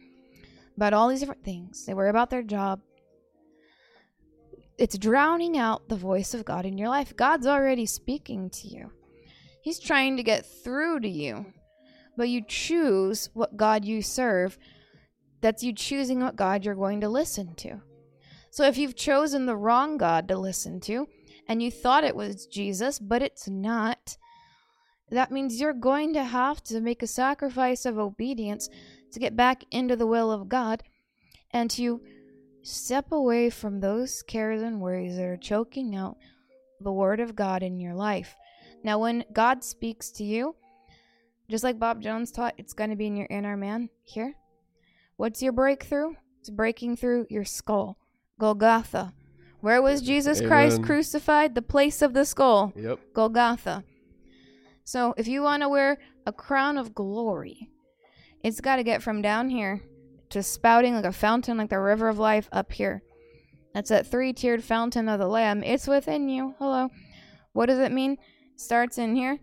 about all these different things. They worry about their job. It's drowning out the voice of God in your life. God's already speaking to you, He's trying to get through to you. But you choose what God you serve. That's you choosing what God you're going to listen to. So if you've chosen the wrong God to listen to, and you thought it was Jesus, but it's not, that means you're going to have to make a sacrifice of obedience to get back into the will of God and to step away from those cares and worries that are choking out the word of God in your life. Now, when God speaks to you, just like Bob Jones taught, it's going to be in your inner man here. What's your breakthrough? It's breaking through your skull. Golgotha. Where was Jesus Christ crucified? The place of the skull. Yep. Golgotha. So if you want to wear a crown of glory, it's got to get from down here to spouting like a fountain, like the river of life up here. That's that three tiered fountain of the Lamb. It's within you. Hello. What does it mean? Starts in here.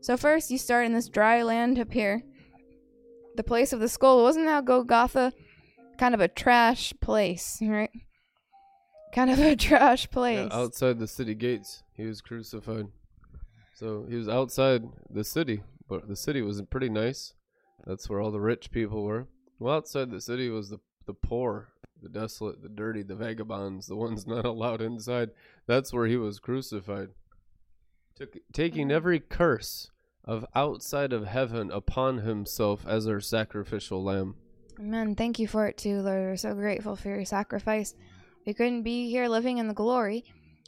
So first you start in this dry land up here. The place of the skull. Wasn't that Golgotha kind of a trash place, right? Kind of a trash place. Yeah, outside the city gates, he was crucified. So he was outside the city, but the city was pretty nice. That's where all the rich people were. Well, outside the city was the the poor, the desolate, the dirty, the vagabonds, the ones not allowed inside. That's where he was crucified. Took, taking mm-hmm. every curse of outside of heaven upon himself as our sacrificial lamb. Amen. Thank you for it too, Lord. We're so grateful for your sacrifice. We couldn't be here living in the glory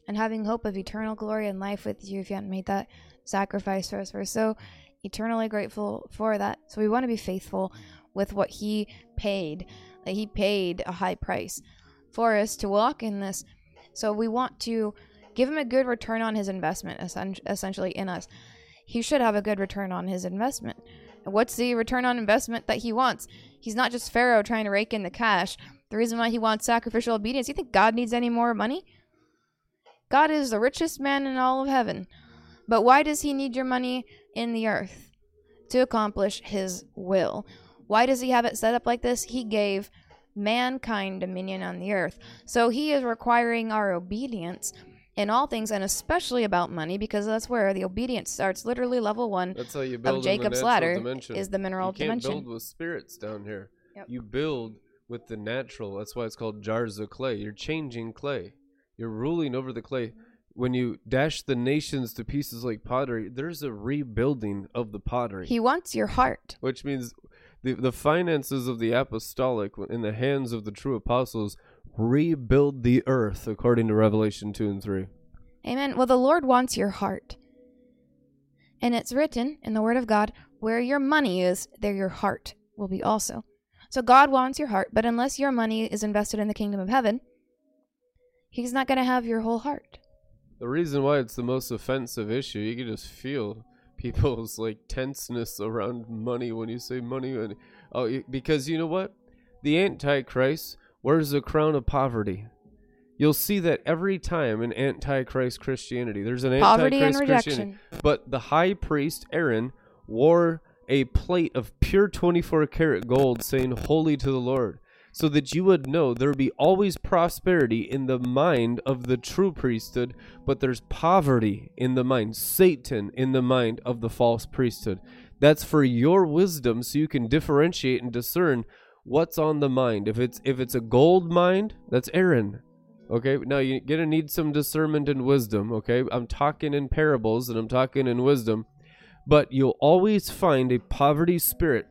and having hope of eternal glory and life with you if you hadn't made that sacrifice for us. We're so eternally grateful for that. So we want to be faithful with what He paid. That He paid a high price for us to walk in this. So we want to give Him a good return on His investment, essentially in us. He should have a good return on His investment. What's the return on investment that He wants? He's not just Pharaoh trying to rake in the cash. The reason why he wants sacrificial obedience, you think God needs any more money? God is the richest man in all of heaven. But why does he need your money in the earth? To accomplish his will. Why does he have it set up like this? He gave mankind dominion on the earth. So he is requiring our obedience in all things and especially about money because that's where the obedience starts. Literally level 1 That's how you build the Jacob's ladder dimension. is the mineral you can't dimension. build with spirits down here. Yep. You build with the natural. That's why it's called jars of clay. You're changing clay. You're ruling over the clay. When you dash the nations to pieces like pottery, there's a rebuilding of the pottery, He wants your heart. which means the the finances of the apostolic in the hands of the true apostles rebuild the earth according to Revelation 2 and 3. Amen. Well, the Lord wants your heart. And it's written in the Word of God where your money is, there your heart will be also. So God wants your heart, but unless your money is invested in the kingdom of heaven, He's not going to have your whole heart. The reason why it's the most offensive issue, you can just feel people's like tenseness around money when you say money, and oh, because you know what, the Antichrist wears the crown of poverty. You'll see that every time in Antichrist Christianity, there's an Poverty and Antichrist Christianity. But the high priest Aaron wore a plate of pure 24 karat gold, saying, "Holy to the Lord." so that you would know there would be always prosperity in the mind of the true priesthood, but there's poverty in the mind, Satan in the mind of the false priesthood. That's for your wisdom so you can differentiate and discern what's on the mind. If it's if it's a gold mind, that's Aaron. Okay, now you're gonna need some discernment and wisdom. Okay, I'm talking in parables and I'm talking in wisdom, but you'll always find a poverty spirit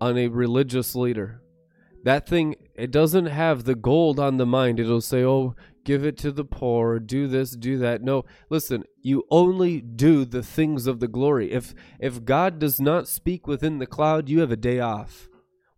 on a religious leader. That thing, it doesn't have the gold on the mind. It'll say, oh, give it to the poor, do this, do that. No, listen, you only do the things of the glory. If if God does not speak within the cloud, you have a day off.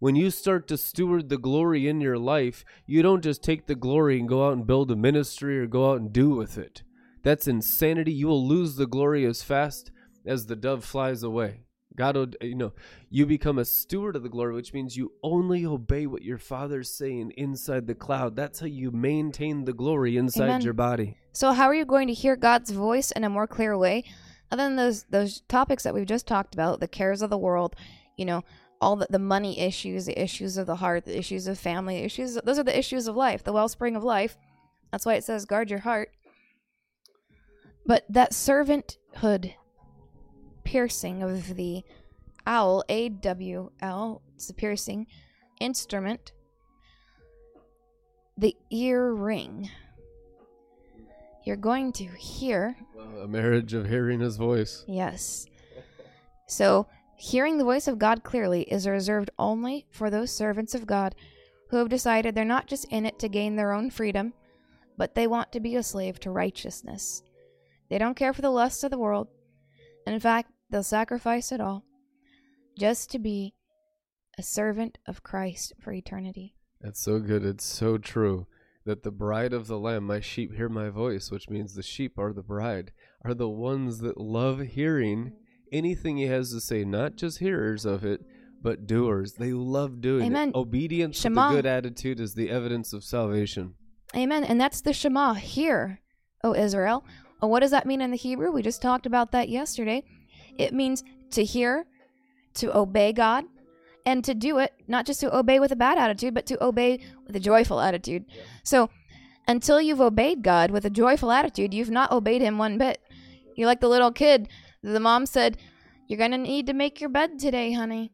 When you start to steward the glory in your life, you don't just take the glory and go out and build a ministry or go out and do with it. That's insanity. You will lose the glory as fast as the dove flies away. God, would- you know, you become a steward of the glory, which means you only obey what your Father's saying inside the cloud. That's how you maintain the glory inside Amen. your body. So how are you going to hear God's voice in a more clear way? Other than those those topics that we've just talked about, the cares of the world, you know, all the, the money issues, the issues of the heart, the issues of family, issues those are the issues of life, the wellspring of life. That's why it says guard your heart. But that servanthood piercing of the awl, A W L, it's a piercing instrument, the ear ring. You're going to hear, A marriage of hearing his voice. yes. So, hearing the voice of God clearly is reserved only for those servants of God who have decided they're not just in it to gain their own freedom, but they want to be a slave to righteousness. They don't care for the lusts of the world. And in fact, they'll sacrifice it all just to be a servant of Christ for eternity. That's so good. It's so true that the bride of the Lamb, my sheep hear my voice, which means the sheep are the bride, are the ones that love hearing anything he has to say, not just hearers of it, but doers. They love doing Amen. it. Obedience Shema. with a good attitude is the evidence of salvation. Amen. And that's the Shema. hear, O Israel. Well, what does that mean in the Hebrew? We just talked about that yesterday. It means to hear, to obey God, and to do it, not just to obey with a bad attitude, but to obey with a joyful attitude. So, until you've obeyed God with a joyful attitude, you've not obeyed Him one bit. You're like the little kid. The mom said, You're going to need to make your bed today, honey.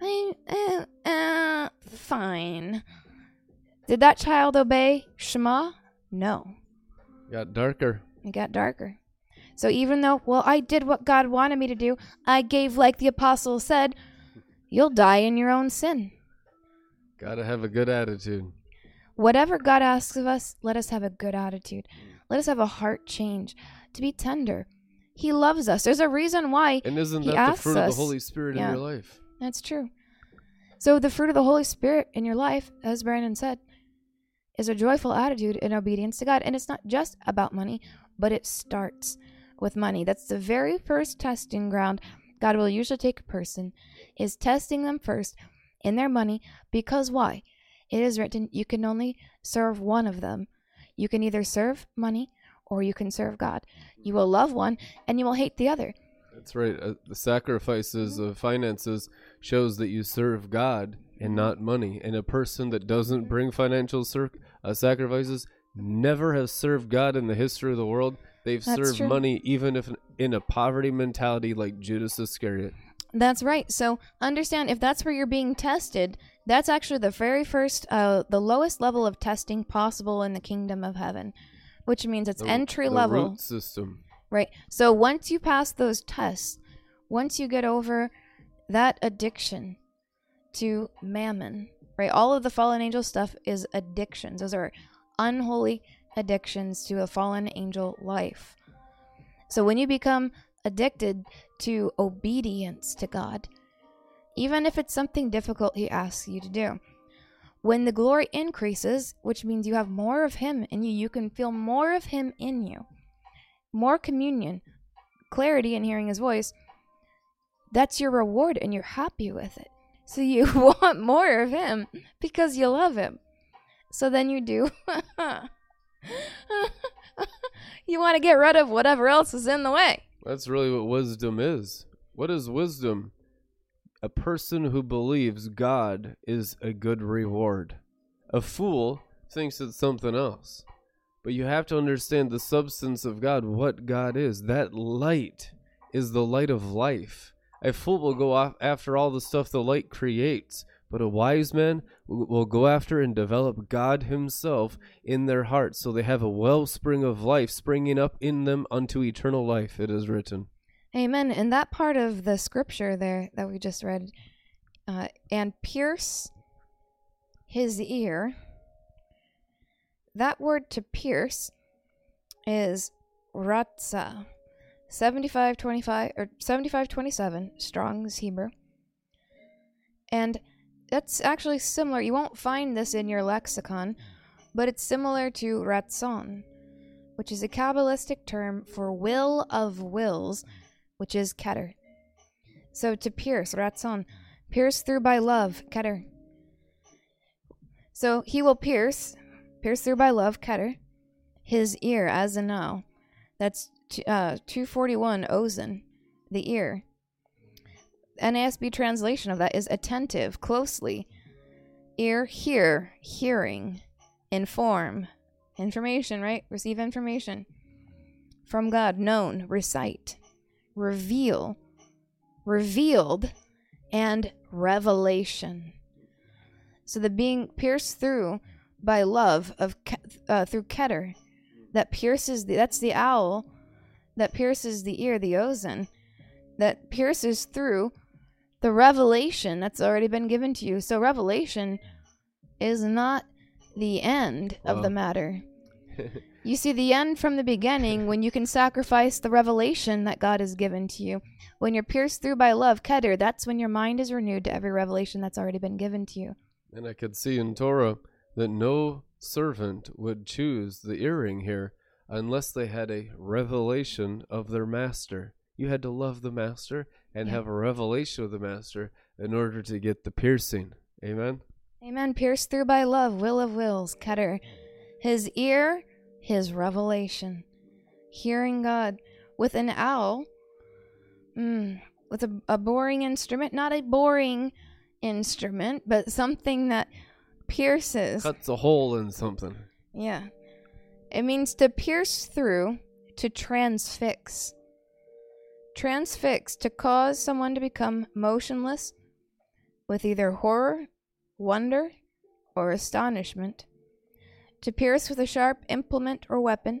I, uh, uh, fine. Did that child obey Shema? No. Got darker. It got darker. So even though, well, I did what God wanted me to do, I gave like the apostle said, you'll die in your own sin. Gotta have a good attitude. Whatever God asks of us, let us have a good attitude. Let us have a heart change to be tender. He loves us. There's a reason why And isn't He that the fruit of us- the Holy Spirit yeah. in your life? That's true. So the fruit of the Holy Spirit in your life, as Brandon said, is a joyful attitude in obedience to God. And it's not just about money, but it starts with money. That's the very first testing ground God will usually take a person is testing them first in their money because why? It is written you can only serve one of them. You can either serve money or you can serve God. You will love one and you will hate the other. That's right. Uh, the sacrifices of finances shows that you serve God and not money. And a person that doesn't bring financial cir- uh, sacrifices never has served God in the history of the world. They've That's served true. money even if in a poverty mentality like Judas Iscariot. That's right. So understand if that's where you're being tested, that's actually the very first, uh, the lowest level of testing possible in the kingdom of heaven, which means it's The- entry the level. root system. Right. So once you pass those tests, once you get over that addiction to mammon, right? All of the fallen angel stuff is addictions. Those are unholy addictions to a fallen angel life. So when you become addicted to obedience to God, even if it's something difficult He asks you to do, when the glory increases, which means you have more of Him in you, you can feel more of Him in you more communion, clarity in hearing his voice, that's your reward and you're happy with it. So you want more of him because you love him. So then you do. you want to get rid of whatever else is in the way. That's really what wisdom is. What is wisdom? A person who believes God is a good reward. A fool thinks it's something else. But you have to understand the substance of God, what God is. That light is the light of life. A fool will go off after all the stuff the light creates, but a wise man will go after and develop God Himself in their hearts, so they have a wellspring of life springing up in them unto eternal life. It is written. Amen. And that part of the scripture there that we just read, uh, and pierce his ear. That word to pierce is ratza. 7525 or 7527 Strong's Hebrew. And that's actually similar. You won't find this in your lexicon, but it's similar to ratzon, which is a Kabbalistic term for will of wills, which is keter. So to pierce, ratzon, pierce through by love, keter. So he will pierce, pierce through by love, keter, his ear as a now. That's uh, 241 ozen, the ear. NASB translation of that is attentive, closely. Ear, hear, hearing, inform, information, right? Receive information from God, known, recite, reveal, revealed, and revelation. So the being pierced through by love of uh, through Keter, that pierces the that's the awl that pierces the ear, the ozen, that pierces through the revelation that's already been given to you. So revelation is not the end of the matter. You see the end from the beginning when you can sacrifice the revelation that God has given to you. When you're pierced through by love, Keter, that's when your mind is renewed to every revelation that's already been given to you. And I could see in Torah that no servant would choose the earring here unless they had a revelation of their master. You had to love the master and Yeah. have a revelation of the master in order to get the piercing. Amen. Amen. Pierced through by love, will of wills, Keter. His ear, his revelation. Hearing God with an awl, mm, with a, a boring instrument, not a boring instrument, but something that pierces. Cuts a hole in something. Yeah. It means to pierce through, to transfix. Transfix, to cause someone to become motionless with either horror, wonder, or astonishment. To pierce with a sharp implement or weapon.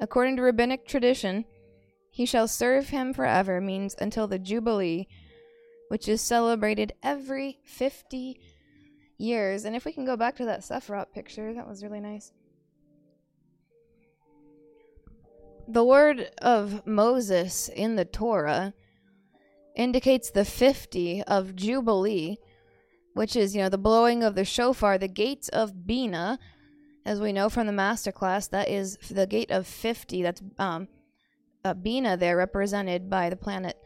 According to rabbinic tradition, he shall serve him forever means until the Jubilee, which is celebrated every 50 years. And if we can go back to that Sephiroth picture, that was really nice. The word of Moses in the Torah indicates the 50 of Jubilee, which is, you know, the blowing of the shofar, the gates of Bina, as we know from the master class, that is the gate of 50. That's um, Bina there, represented by the planet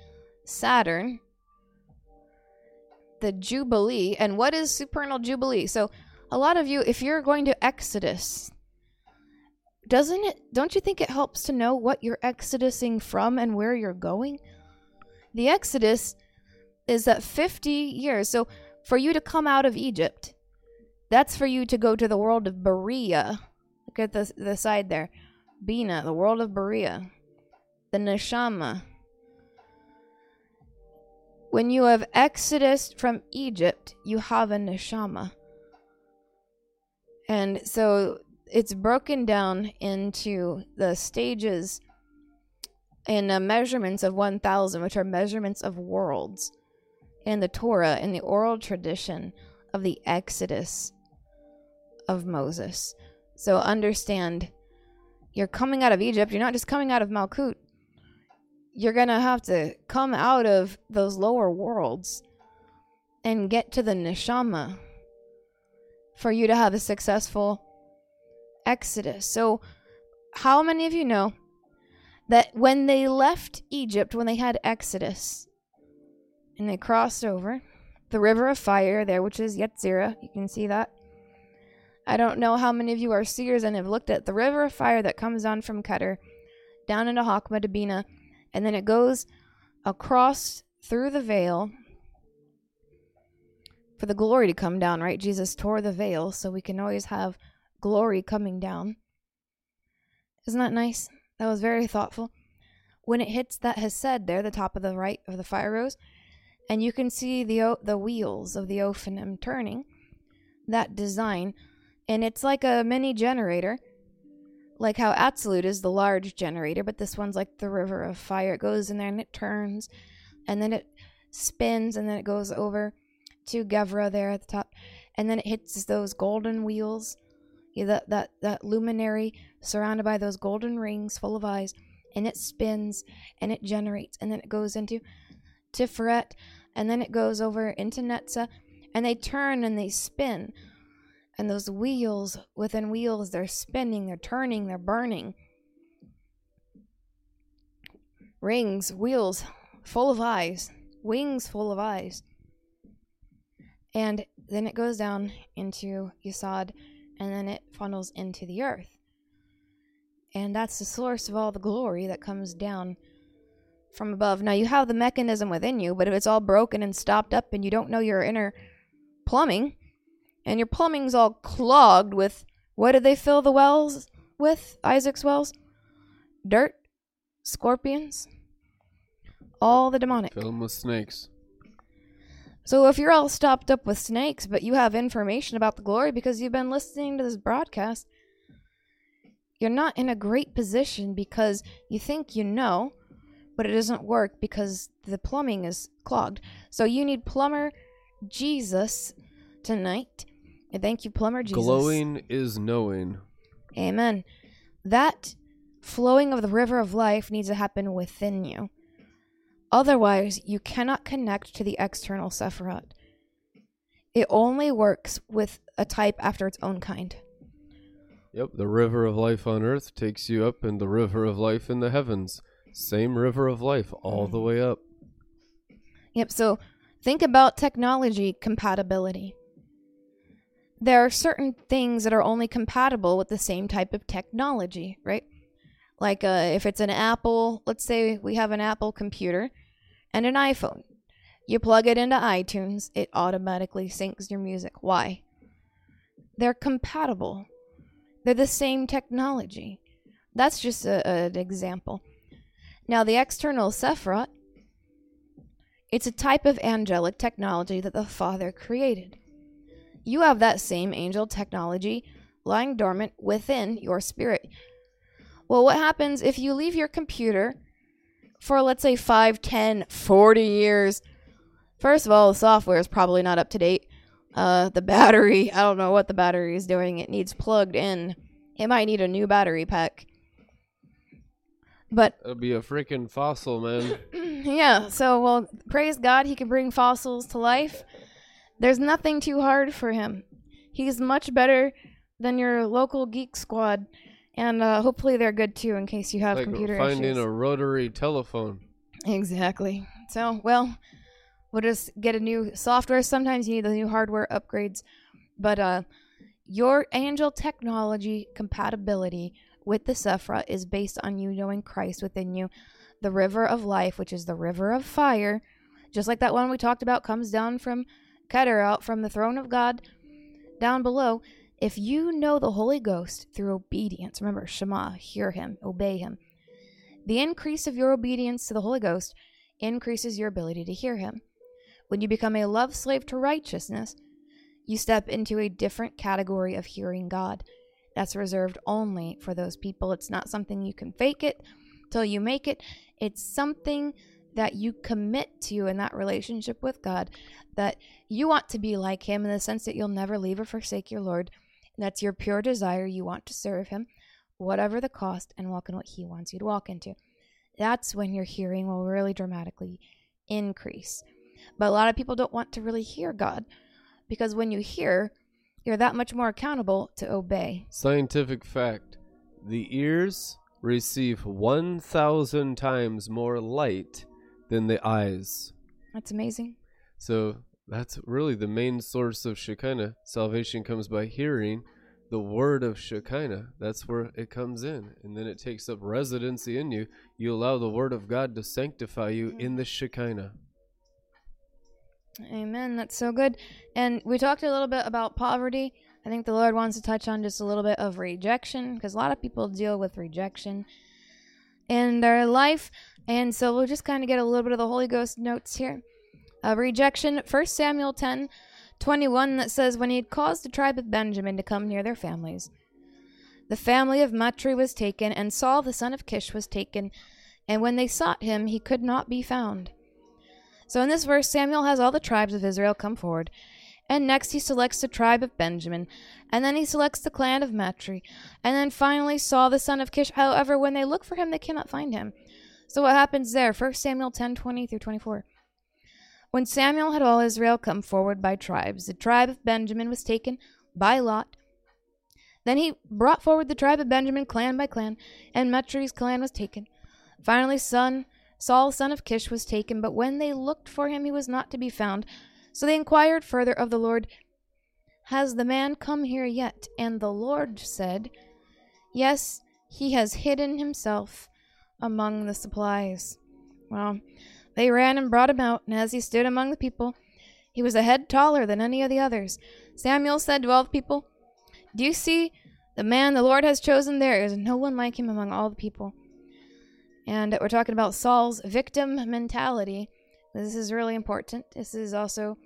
Saturn. The Jubilee. And what is supernal Jubilee? So, a lot of you, if you're going to Exodus, doesn't it don't you think it helps to know what you're exodusing from and where you're going the exodus is that 50 years so for you to come out of egypt that's for you to go to the world of Beriah. Look at the, the side there. Bina the world of Beriah. The neshama. When you have exodus from egypt you have a neshama. And so it's broken down into the stages and uh, measurements of 1000 which are measurements of worlds. In the torah in the oral tradition of the exodus of moses so understand you're coming out of egypt you're not just coming out of malkut you're gonna have to come out of those lower worlds and get to the neshama for you to have a successful Exodus. So, how many of you know that when they left Egypt, when they had Exodus, and they crossed over the river of fire there, which is Yetzirah, you can see that. I don't know how many of you are seers and have looked at the river of fire that comes down from Keter down into Hakma to Bina, and then it goes across through the veil for the glory to come down, right? Jesus tore the veil so we can always have glory coming down. Isn't that nice? That was very thoughtful. When it hits that Chesed there, the top of the right of the fire rose, and you can see the the wheels of the Ophanim turning, that design, and it's like a mini generator, like how Absolute is the large generator, but this one's like the river of fire. It goes in there and it turns, and then it spins, and then it goes over to Gevra there at the top, and then it hits those golden wheels. Yeah, that that that luminary surrounded by those golden rings full of eyes, and it spins and it generates, and then it goes into Tiferet, and then it goes over into Netza, and they turn and they spin, and those wheels within wheels, they're spinning, they're turning, they're burning. Rings, wheels, full of eyes, wings full of eyes. And then it goes down into Yesod, and then it funnels into the earth. And that's the source of all the glory that comes down from above. Now, you have the mechanism within you, but if it's all broken and stopped up and you don't know your inner plumbing, and your plumbing's all clogged with what did they fill the wells with? Isaac's wells? Dirt? Scorpions? All the demonic. Fill 'em with snakes. So if you're all stopped up with snakes, but you have information about the glory because you've been listening to this broadcast, you're not in a great position because you think you know, but it doesn't work because the plumbing is clogged. So you need plumber Jesus tonight. And thank you, plumber Jesus. Glowing is knowing. Amen. That flowing of the river of life needs to happen within you. Otherwise, you cannot connect to the external Sephiroth. It only works with a type after its own kind. Yep, the river of life on earth takes you up in the river of life in the heavens. Same river of life all the mm. way up. Yep, so think about technology compatibility. There are certain things that are only compatible with the same type of technology, right? Like uh, if it's an Apple, let's say we have an Apple computer and an iPhone. You plug it into iTunes, it automatically syncs your music. Why? They're compatible. They're the same technology. That's just a, an example. Now, the external Sephiroth, it's a type of angelic technology that the Father created. You have that same angel technology lying dormant within your spirit. Well, what happens if you leave your computer for, let's say, 5, 10, 40 years? First of all, the software is probably not up to date. Uh, the battery, I don't know what the battery is doing. It needs plugged in. It might need a new battery pack. But it'll be a freaking fossil, man. yeah, so well, praise God, he can bring fossils to life. There's nothing too hard for him. He's much better than your local geek squad, and uh, hopefully they're good too in case you have like computer finding issues. a rotary telephone. Exactly. So, well, we'll just get a new software. Sometimes you need the new hardware upgrades, but uh, your angel technology compatibility with the Sephra is based on you knowing Christ within you, the river of life, which is the river of fire, just like that one we talked about comes down from Keter out from the throne of God down below. If you know the Holy Ghost through obedience, remember Shema, hear Him, obey Him. The increase of your obedience to the Holy Ghost increases your ability to hear Him. When you become a love slave to righteousness, you step into a different category of hearing God. That's reserved only for those people. It's not something you can fake it till you make it. It's something that you commit to in that relationship with God, that you want to be like Him in the sense that you'll never leave or forsake your Lord. That's your pure desire. You want to serve Him, whatever the cost, and walk in what He wants you to walk into. That's when your hearing will really dramatically increase. But a lot of people don't want to really hear God because when you hear, you're that much more accountable to obey. Scientific fact the ears receive 1,000 times more light than the eyes. That's amazing. So that's really the main source of Shekinah. Salvation comes by hearing the word of Shekinah. That's where it comes in. And then it takes up residency in you. You allow the word of God to sanctify you mm-hmm. in the Shekinah. Amen. That's so good. And we talked a little bit about poverty. I think the Lord wants to touch on just a little bit of rejection because a lot of people deal with rejection in their life. And so we'll just kind of get a little bit of the Holy Ghost notes here. Rejection, 1 Samuel 10 21, that says, When he had caused the tribe of Benjamin to come near their families, the family of Matri was taken, and Saul the son of Kish was taken. And when they sought him, he could not be found. So in this verse, Samuel has all the tribes of Israel come forward. And next he selects the tribe of Benjamin. And then he selects the clan of Matri. And then finally Saul the son of Kish. However, when they look for him, they cannot find him. So what happens there? 1 Samuel 10 20 through 24. When Samuel had all Israel come forward by tribes, the tribe of Benjamin was taken by Lot. Then he brought forward the tribe of Benjamin clan by clan, and Matri's clan was taken. Finally, son Saul, son of Kish, was taken, but when they looked for him, he was not to be found. So they inquired further of the Lord, Has the man come here yet? And the Lord said, Yes, he has hidden himself among the supplies. Well, they ran and brought him out, and as he stood among the people, he was a head taller than any of the others. Samuel said to all the people, Do you see the man the Lord has chosen? There is no one like him among all the people. And we're talking about Saul's victim mentality. This is really important. This is also,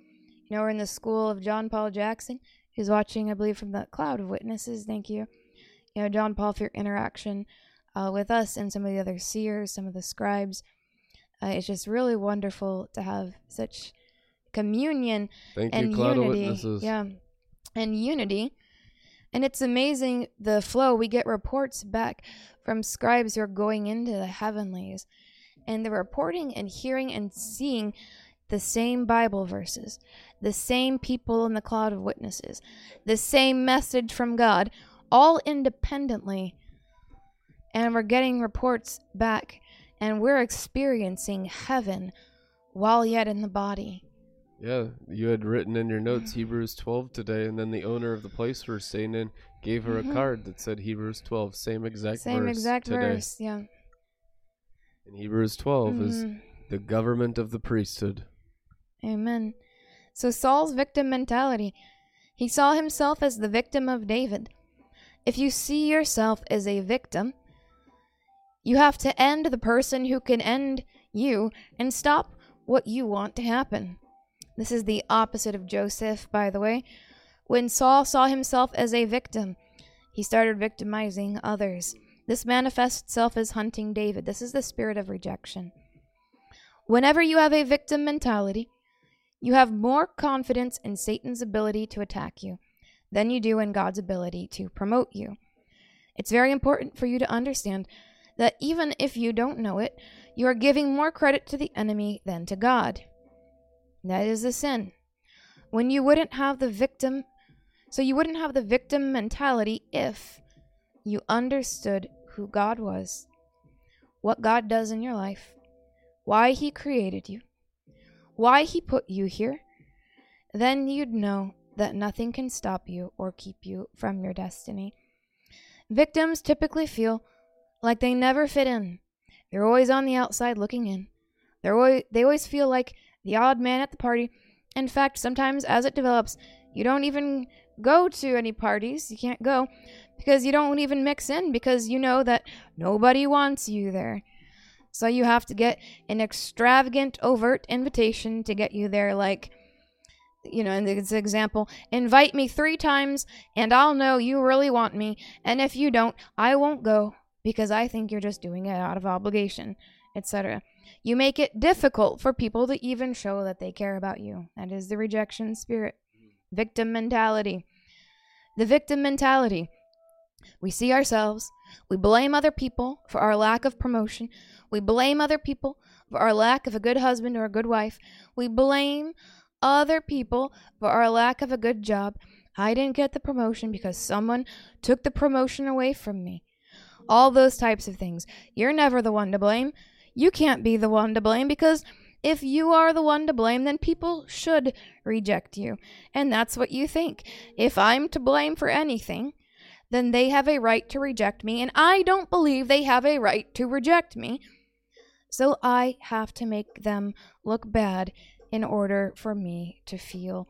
you know, we're in the school of John Paul Jackson, who's watching, I believe, from the cloud of witnesses. Thank you. You know, John Paul, for your interaction uh, with us and some of the other seers, some of the scribes. Uh, it's just really wonderful to have such communion Thank and you, Cloud of unity. Witnesses. Yeah, and unity. And it's amazing the flow. We get reports back from scribes who are going into the heavenlies, and they're reporting and hearing and seeing the same Bible verses, the same people in the cloud of witnesses, the same message from God, all independently. And we're getting reports back, and we're experiencing heaven while yet in the body. Yeah, you had written in your notes Hebrews 12 today, and then the owner of the place we're staying in gave her Mhm. a card that said Hebrews 12, same exact Same verse Same exact today. verse, yeah. And Hebrews 12 is Mhm. the government of the priesthood. Amen. So Saul's victim mentality. He saw himself as the victim of David. If you see yourself as a victim, you have to end the person who can end you and stop what you want to happen. This is the opposite of Joseph, by the way. When Saul saw himself as a victim, he started victimizing others. This manifests itself as hunting David. This is the spirit of rejection. Whenever you have a victim mentality, you have more confidence in Satan's ability to attack you than you do in God's ability to promote you. It's very important for you to understand that even if you don't know it, you are giving more credit to the enemy than to God. That is a sin. When you wouldn't have the victim, so you wouldn't have the victim mentality if you understood who God was, what God does in your life, why He created you, why He put you here, then you'd know that nothing can stop you or keep you from your destiny. Victims typically feel like they never fit in. They're always on the outside looking in. They're always, they always feel like the odd man at the party. In fact, sometimes as it develops, you don't even go to any parties. You can't go because you don't even mix in because you know that nobody wants you there. So you have to get an extravagant, overt invitation to get you there, like, you know, in this example, invite me three times and I'll know you really want me. And if you don't, I won't go because I think you're just doing it out of obligation, etc. You make it difficult for people to even show that they care about you. That is the rejection spirit. Hmm. Victim mentality. The victim mentality. We see ourselves, we blame other people for our lack of promotion, we blame other people for our lack of a good husband or a good wife, we blame other people for our lack of a good job. I didn't get the promotion because someone took the promotion away from me. All those types of things. You're never the one to blame. You can't be the one to blame because if you are the one to blame, then people should reject you. And that's what you think. If I'm to blame for anything, then they have a right to reject me, and I don't believe they have a right to reject me. So I have to make them look bad in order for me to feel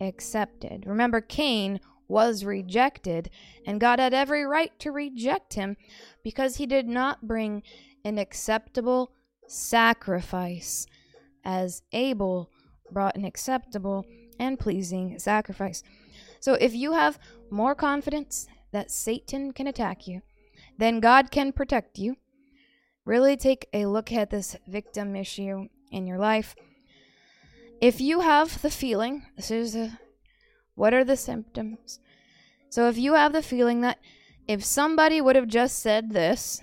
accepted. Remember, Cain was rejected, and God had every right to reject him because he did not bring an acceptable sacrifice, as Abel brought an acceptable and pleasing sacrifice. So if you have more confidence that Satan can attack you, then God can protect you. Really take a look at this victim issue in your life. If you have the feeling, this is a, what are the symptoms? So if you have the feeling that if somebody would have just said this,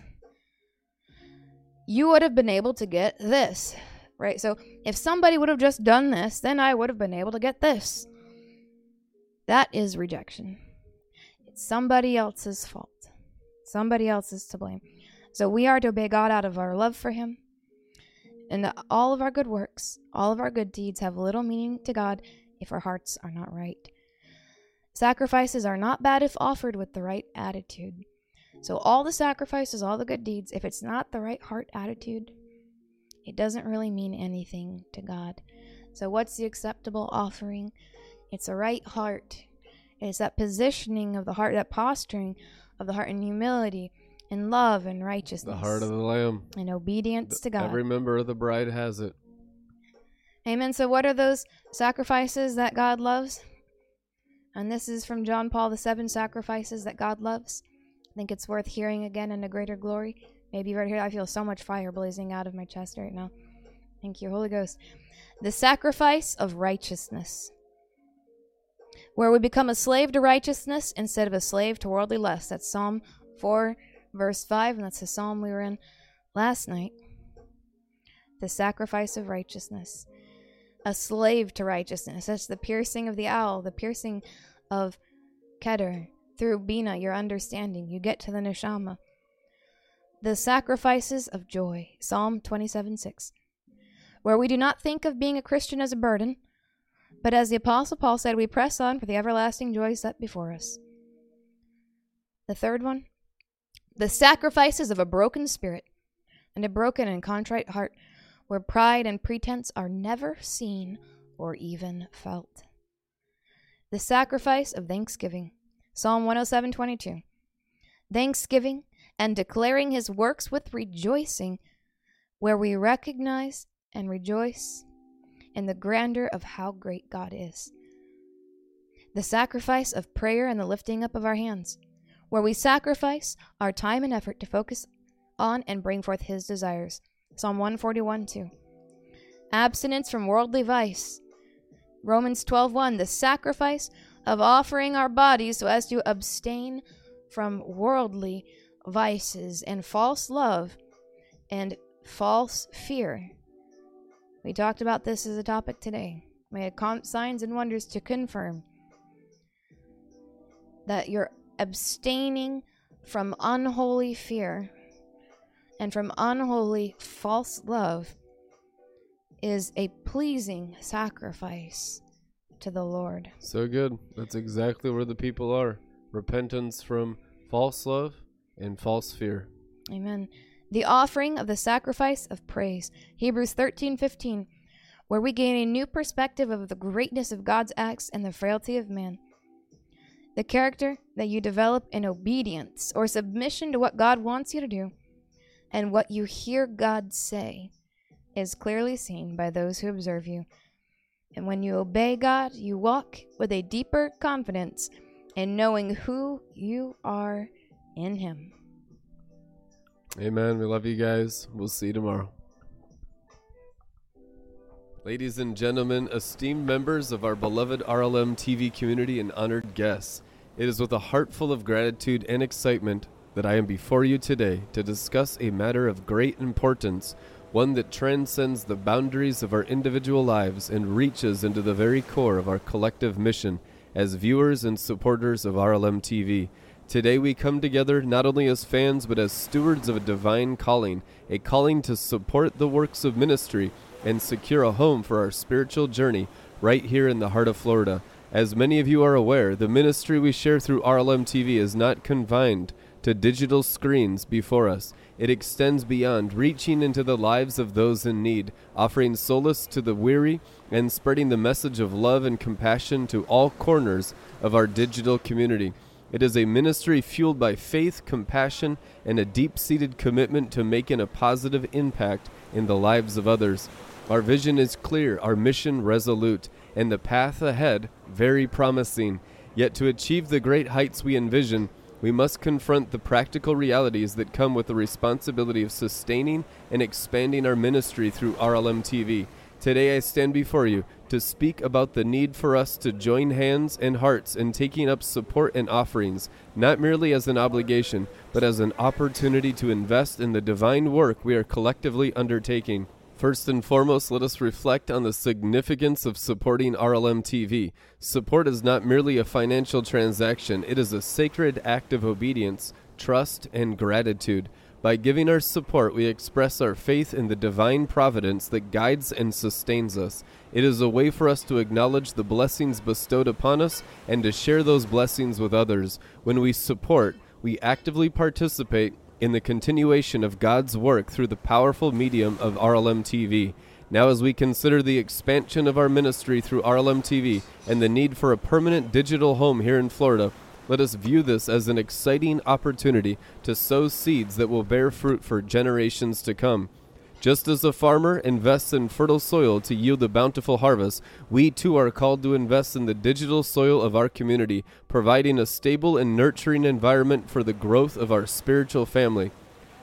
you would have been able to get this, right? So if somebody would have just done this, then I would have been able to get this. That is rejection. It's somebody else's fault. Somebody else is to blame. So we are to obey God out of our love for Him And all of our good works, all of our good deeds have little meaning to God if our hearts are not right. Sacrifices are not bad if offered with the right attitude. So, all the sacrifices, all the good deeds, if it's not the right heart attitude, it doesn't really mean anything to God. So, what's the acceptable offering? It's a right heart. It's that positioning of the heart, that posturing of the heart in humility, in love and righteousness, The heart of the Lamb. in obedience to God. Every member of the bride has it. Amen. So, what are those sacrifices that God loves? And this is from John Paul, the seven sacrifices that God loves. I think it's worth hearing again in a greater glory. Maybe right here, I feel so much fire blazing out of my chest right now. Thank you, Holy Ghost. The sacrifice of righteousness, where we become a slave to righteousness instead of a slave to worldly lust. That's Psalm 4, verse 5, and that's the psalm we were in last night. The sacrifice of righteousness a slave to righteousness. That's the piercing of the awl, the piercing of Keter through Bina, your understanding. You get to the neshama. The sacrifices of joy, Psalm 27 6, where we do not think of being a Christian as a burden, but as the Apostle Paul said, we press on for the everlasting joy set before us. The third one, the sacrifices of a broken spirit and a broken and contrite heart where pride and pretense are never seen or even felt. The sacrifice of thanksgiving. Psalm 107:22. Thanksgiving and declaring his works with rejoicing, where we recognize and rejoice in the grandeur of how great God is. The sacrifice of prayer and the lifting up of our hands, where we sacrifice our time and effort to focus on and bring forth his desires. Psalm 141 2. Abstinence from worldly vice. Romans 12:1 The sacrifice of offering our bodies so as to abstain from worldly vices and false love and false fear. We talked about this as a topic today. We had con- signs and wonders to confirm that you're abstaining from unholy fear and from unholy false love is a pleasing sacrifice to the Lord. So good. That's exactly where the people are. Repentance from false love and false fear. Amen. The offering of the sacrifice of praise. Hebrews 13:15, where we gain a new perspective of the greatness of God's acts and the frailty of man. The character that you develop in obedience or submission to what God wants you to do and what you hear God say is clearly seen by those who observe you. And when you obey God, you walk with a deeper confidence in knowing who you are in Him. Amen. We love you guys. We'll see you tomorrow. Ladies and gentlemen, esteemed members of our beloved RLM TV community and honored guests, it is with a heart full of gratitude and excitement that I am before you today to discuss a matter of great importance, one that transcends the boundaries of our individual lives and reaches into the very core of our collective mission as viewers and supporters of RLM TV. Today we come together not only as fans but as stewards of a divine calling, a calling to support the works of ministry and secure a home for our spiritual journey right here in the heart of Florida. As many of you are aware, the ministry we share through RLM TV is not confined to digital screens before us. It extends beyond, reaching into the lives of those in need, offering solace to the weary, and spreading the message of love and compassion to all corners of our digital community. It is a ministry fueled by faith, compassion, and a deep seated commitment to making a positive impact in the lives of others. Our vision is clear, our mission resolute, and the path ahead very promising. Yet to achieve the great heights we envision, we must confront the practical realities that come with the responsibility of sustaining and expanding our ministry through RLM TV. Today I stand before you to speak about the need for us to join hands and hearts in taking up support and offerings, not merely as an obligation, but as an opportunity to invest in the divine work we are collectively undertaking. First and foremost, let us reflect on the significance of supporting RLM TV. Support is not merely a financial transaction, it is a sacred act of obedience, trust, and gratitude. By giving our support, we express our faith in the divine providence that guides and sustains us. It is a way for us to acknowledge the blessings bestowed upon us and to share those blessings with others. When we support, we actively participate in the continuation of God's work through the powerful medium of RLM TV. Now, as we consider the expansion of our ministry through RLM TV and the need for a permanent digital home here in Florida, let us view this as an exciting opportunity to sow seeds that will bear fruit for generations to come. Just as a farmer invests in fertile soil to yield a bountiful harvest, we too are called to invest in the digital soil of our community, providing a stable and nurturing environment for the growth of our spiritual family.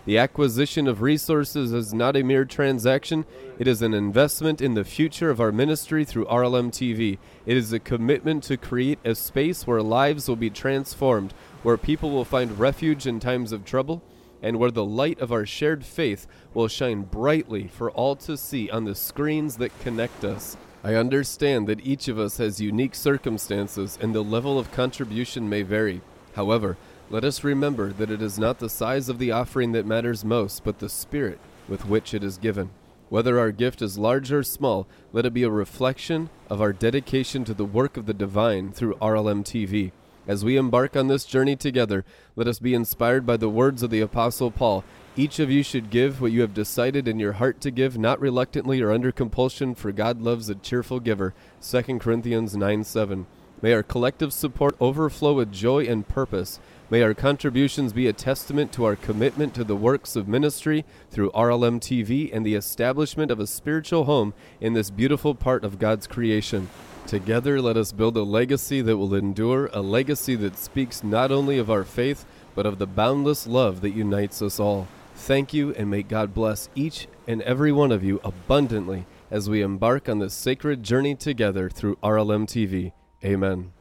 The acquisition of resources is not a mere transaction, it is an investment in the future of our ministry through RLM TV. It is a commitment to create a space where lives will be transformed, where people will find refuge in times of trouble, and where the light of our shared faith will shine brightly for all to see on the screens that connect us. I understand that each of us has unique circumstances and the level of contribution may vary. However, let us remember that it is not the size of the offering that matters most, but the spirit with which it is given. Whether our gift is large or small, let it be a reflection of our dedication to the work of the divine through RLM TV. As we embark on this journey together, let us be inspired by the words of the Apostle Paul. Each of you should give what you have decided in your heart to give, not reluctantly or under compulsion, for God loves a cheerful giver. 2 Corinthians 9 7. May our collective support overflow with joy and purpose. May our contributions be a testament to our commitment to the works of ministry through RLM TV and the establishment of a spiritual home in this beautiful part of God's creation. Together, let us build a legacy that will endure, a legacy that speaks not only of our faith, but of the boundless love that unites us all. Thank you, and may God bless each and every one of you abundantly as we embark on this sacred journey together through RLM TV. Amen.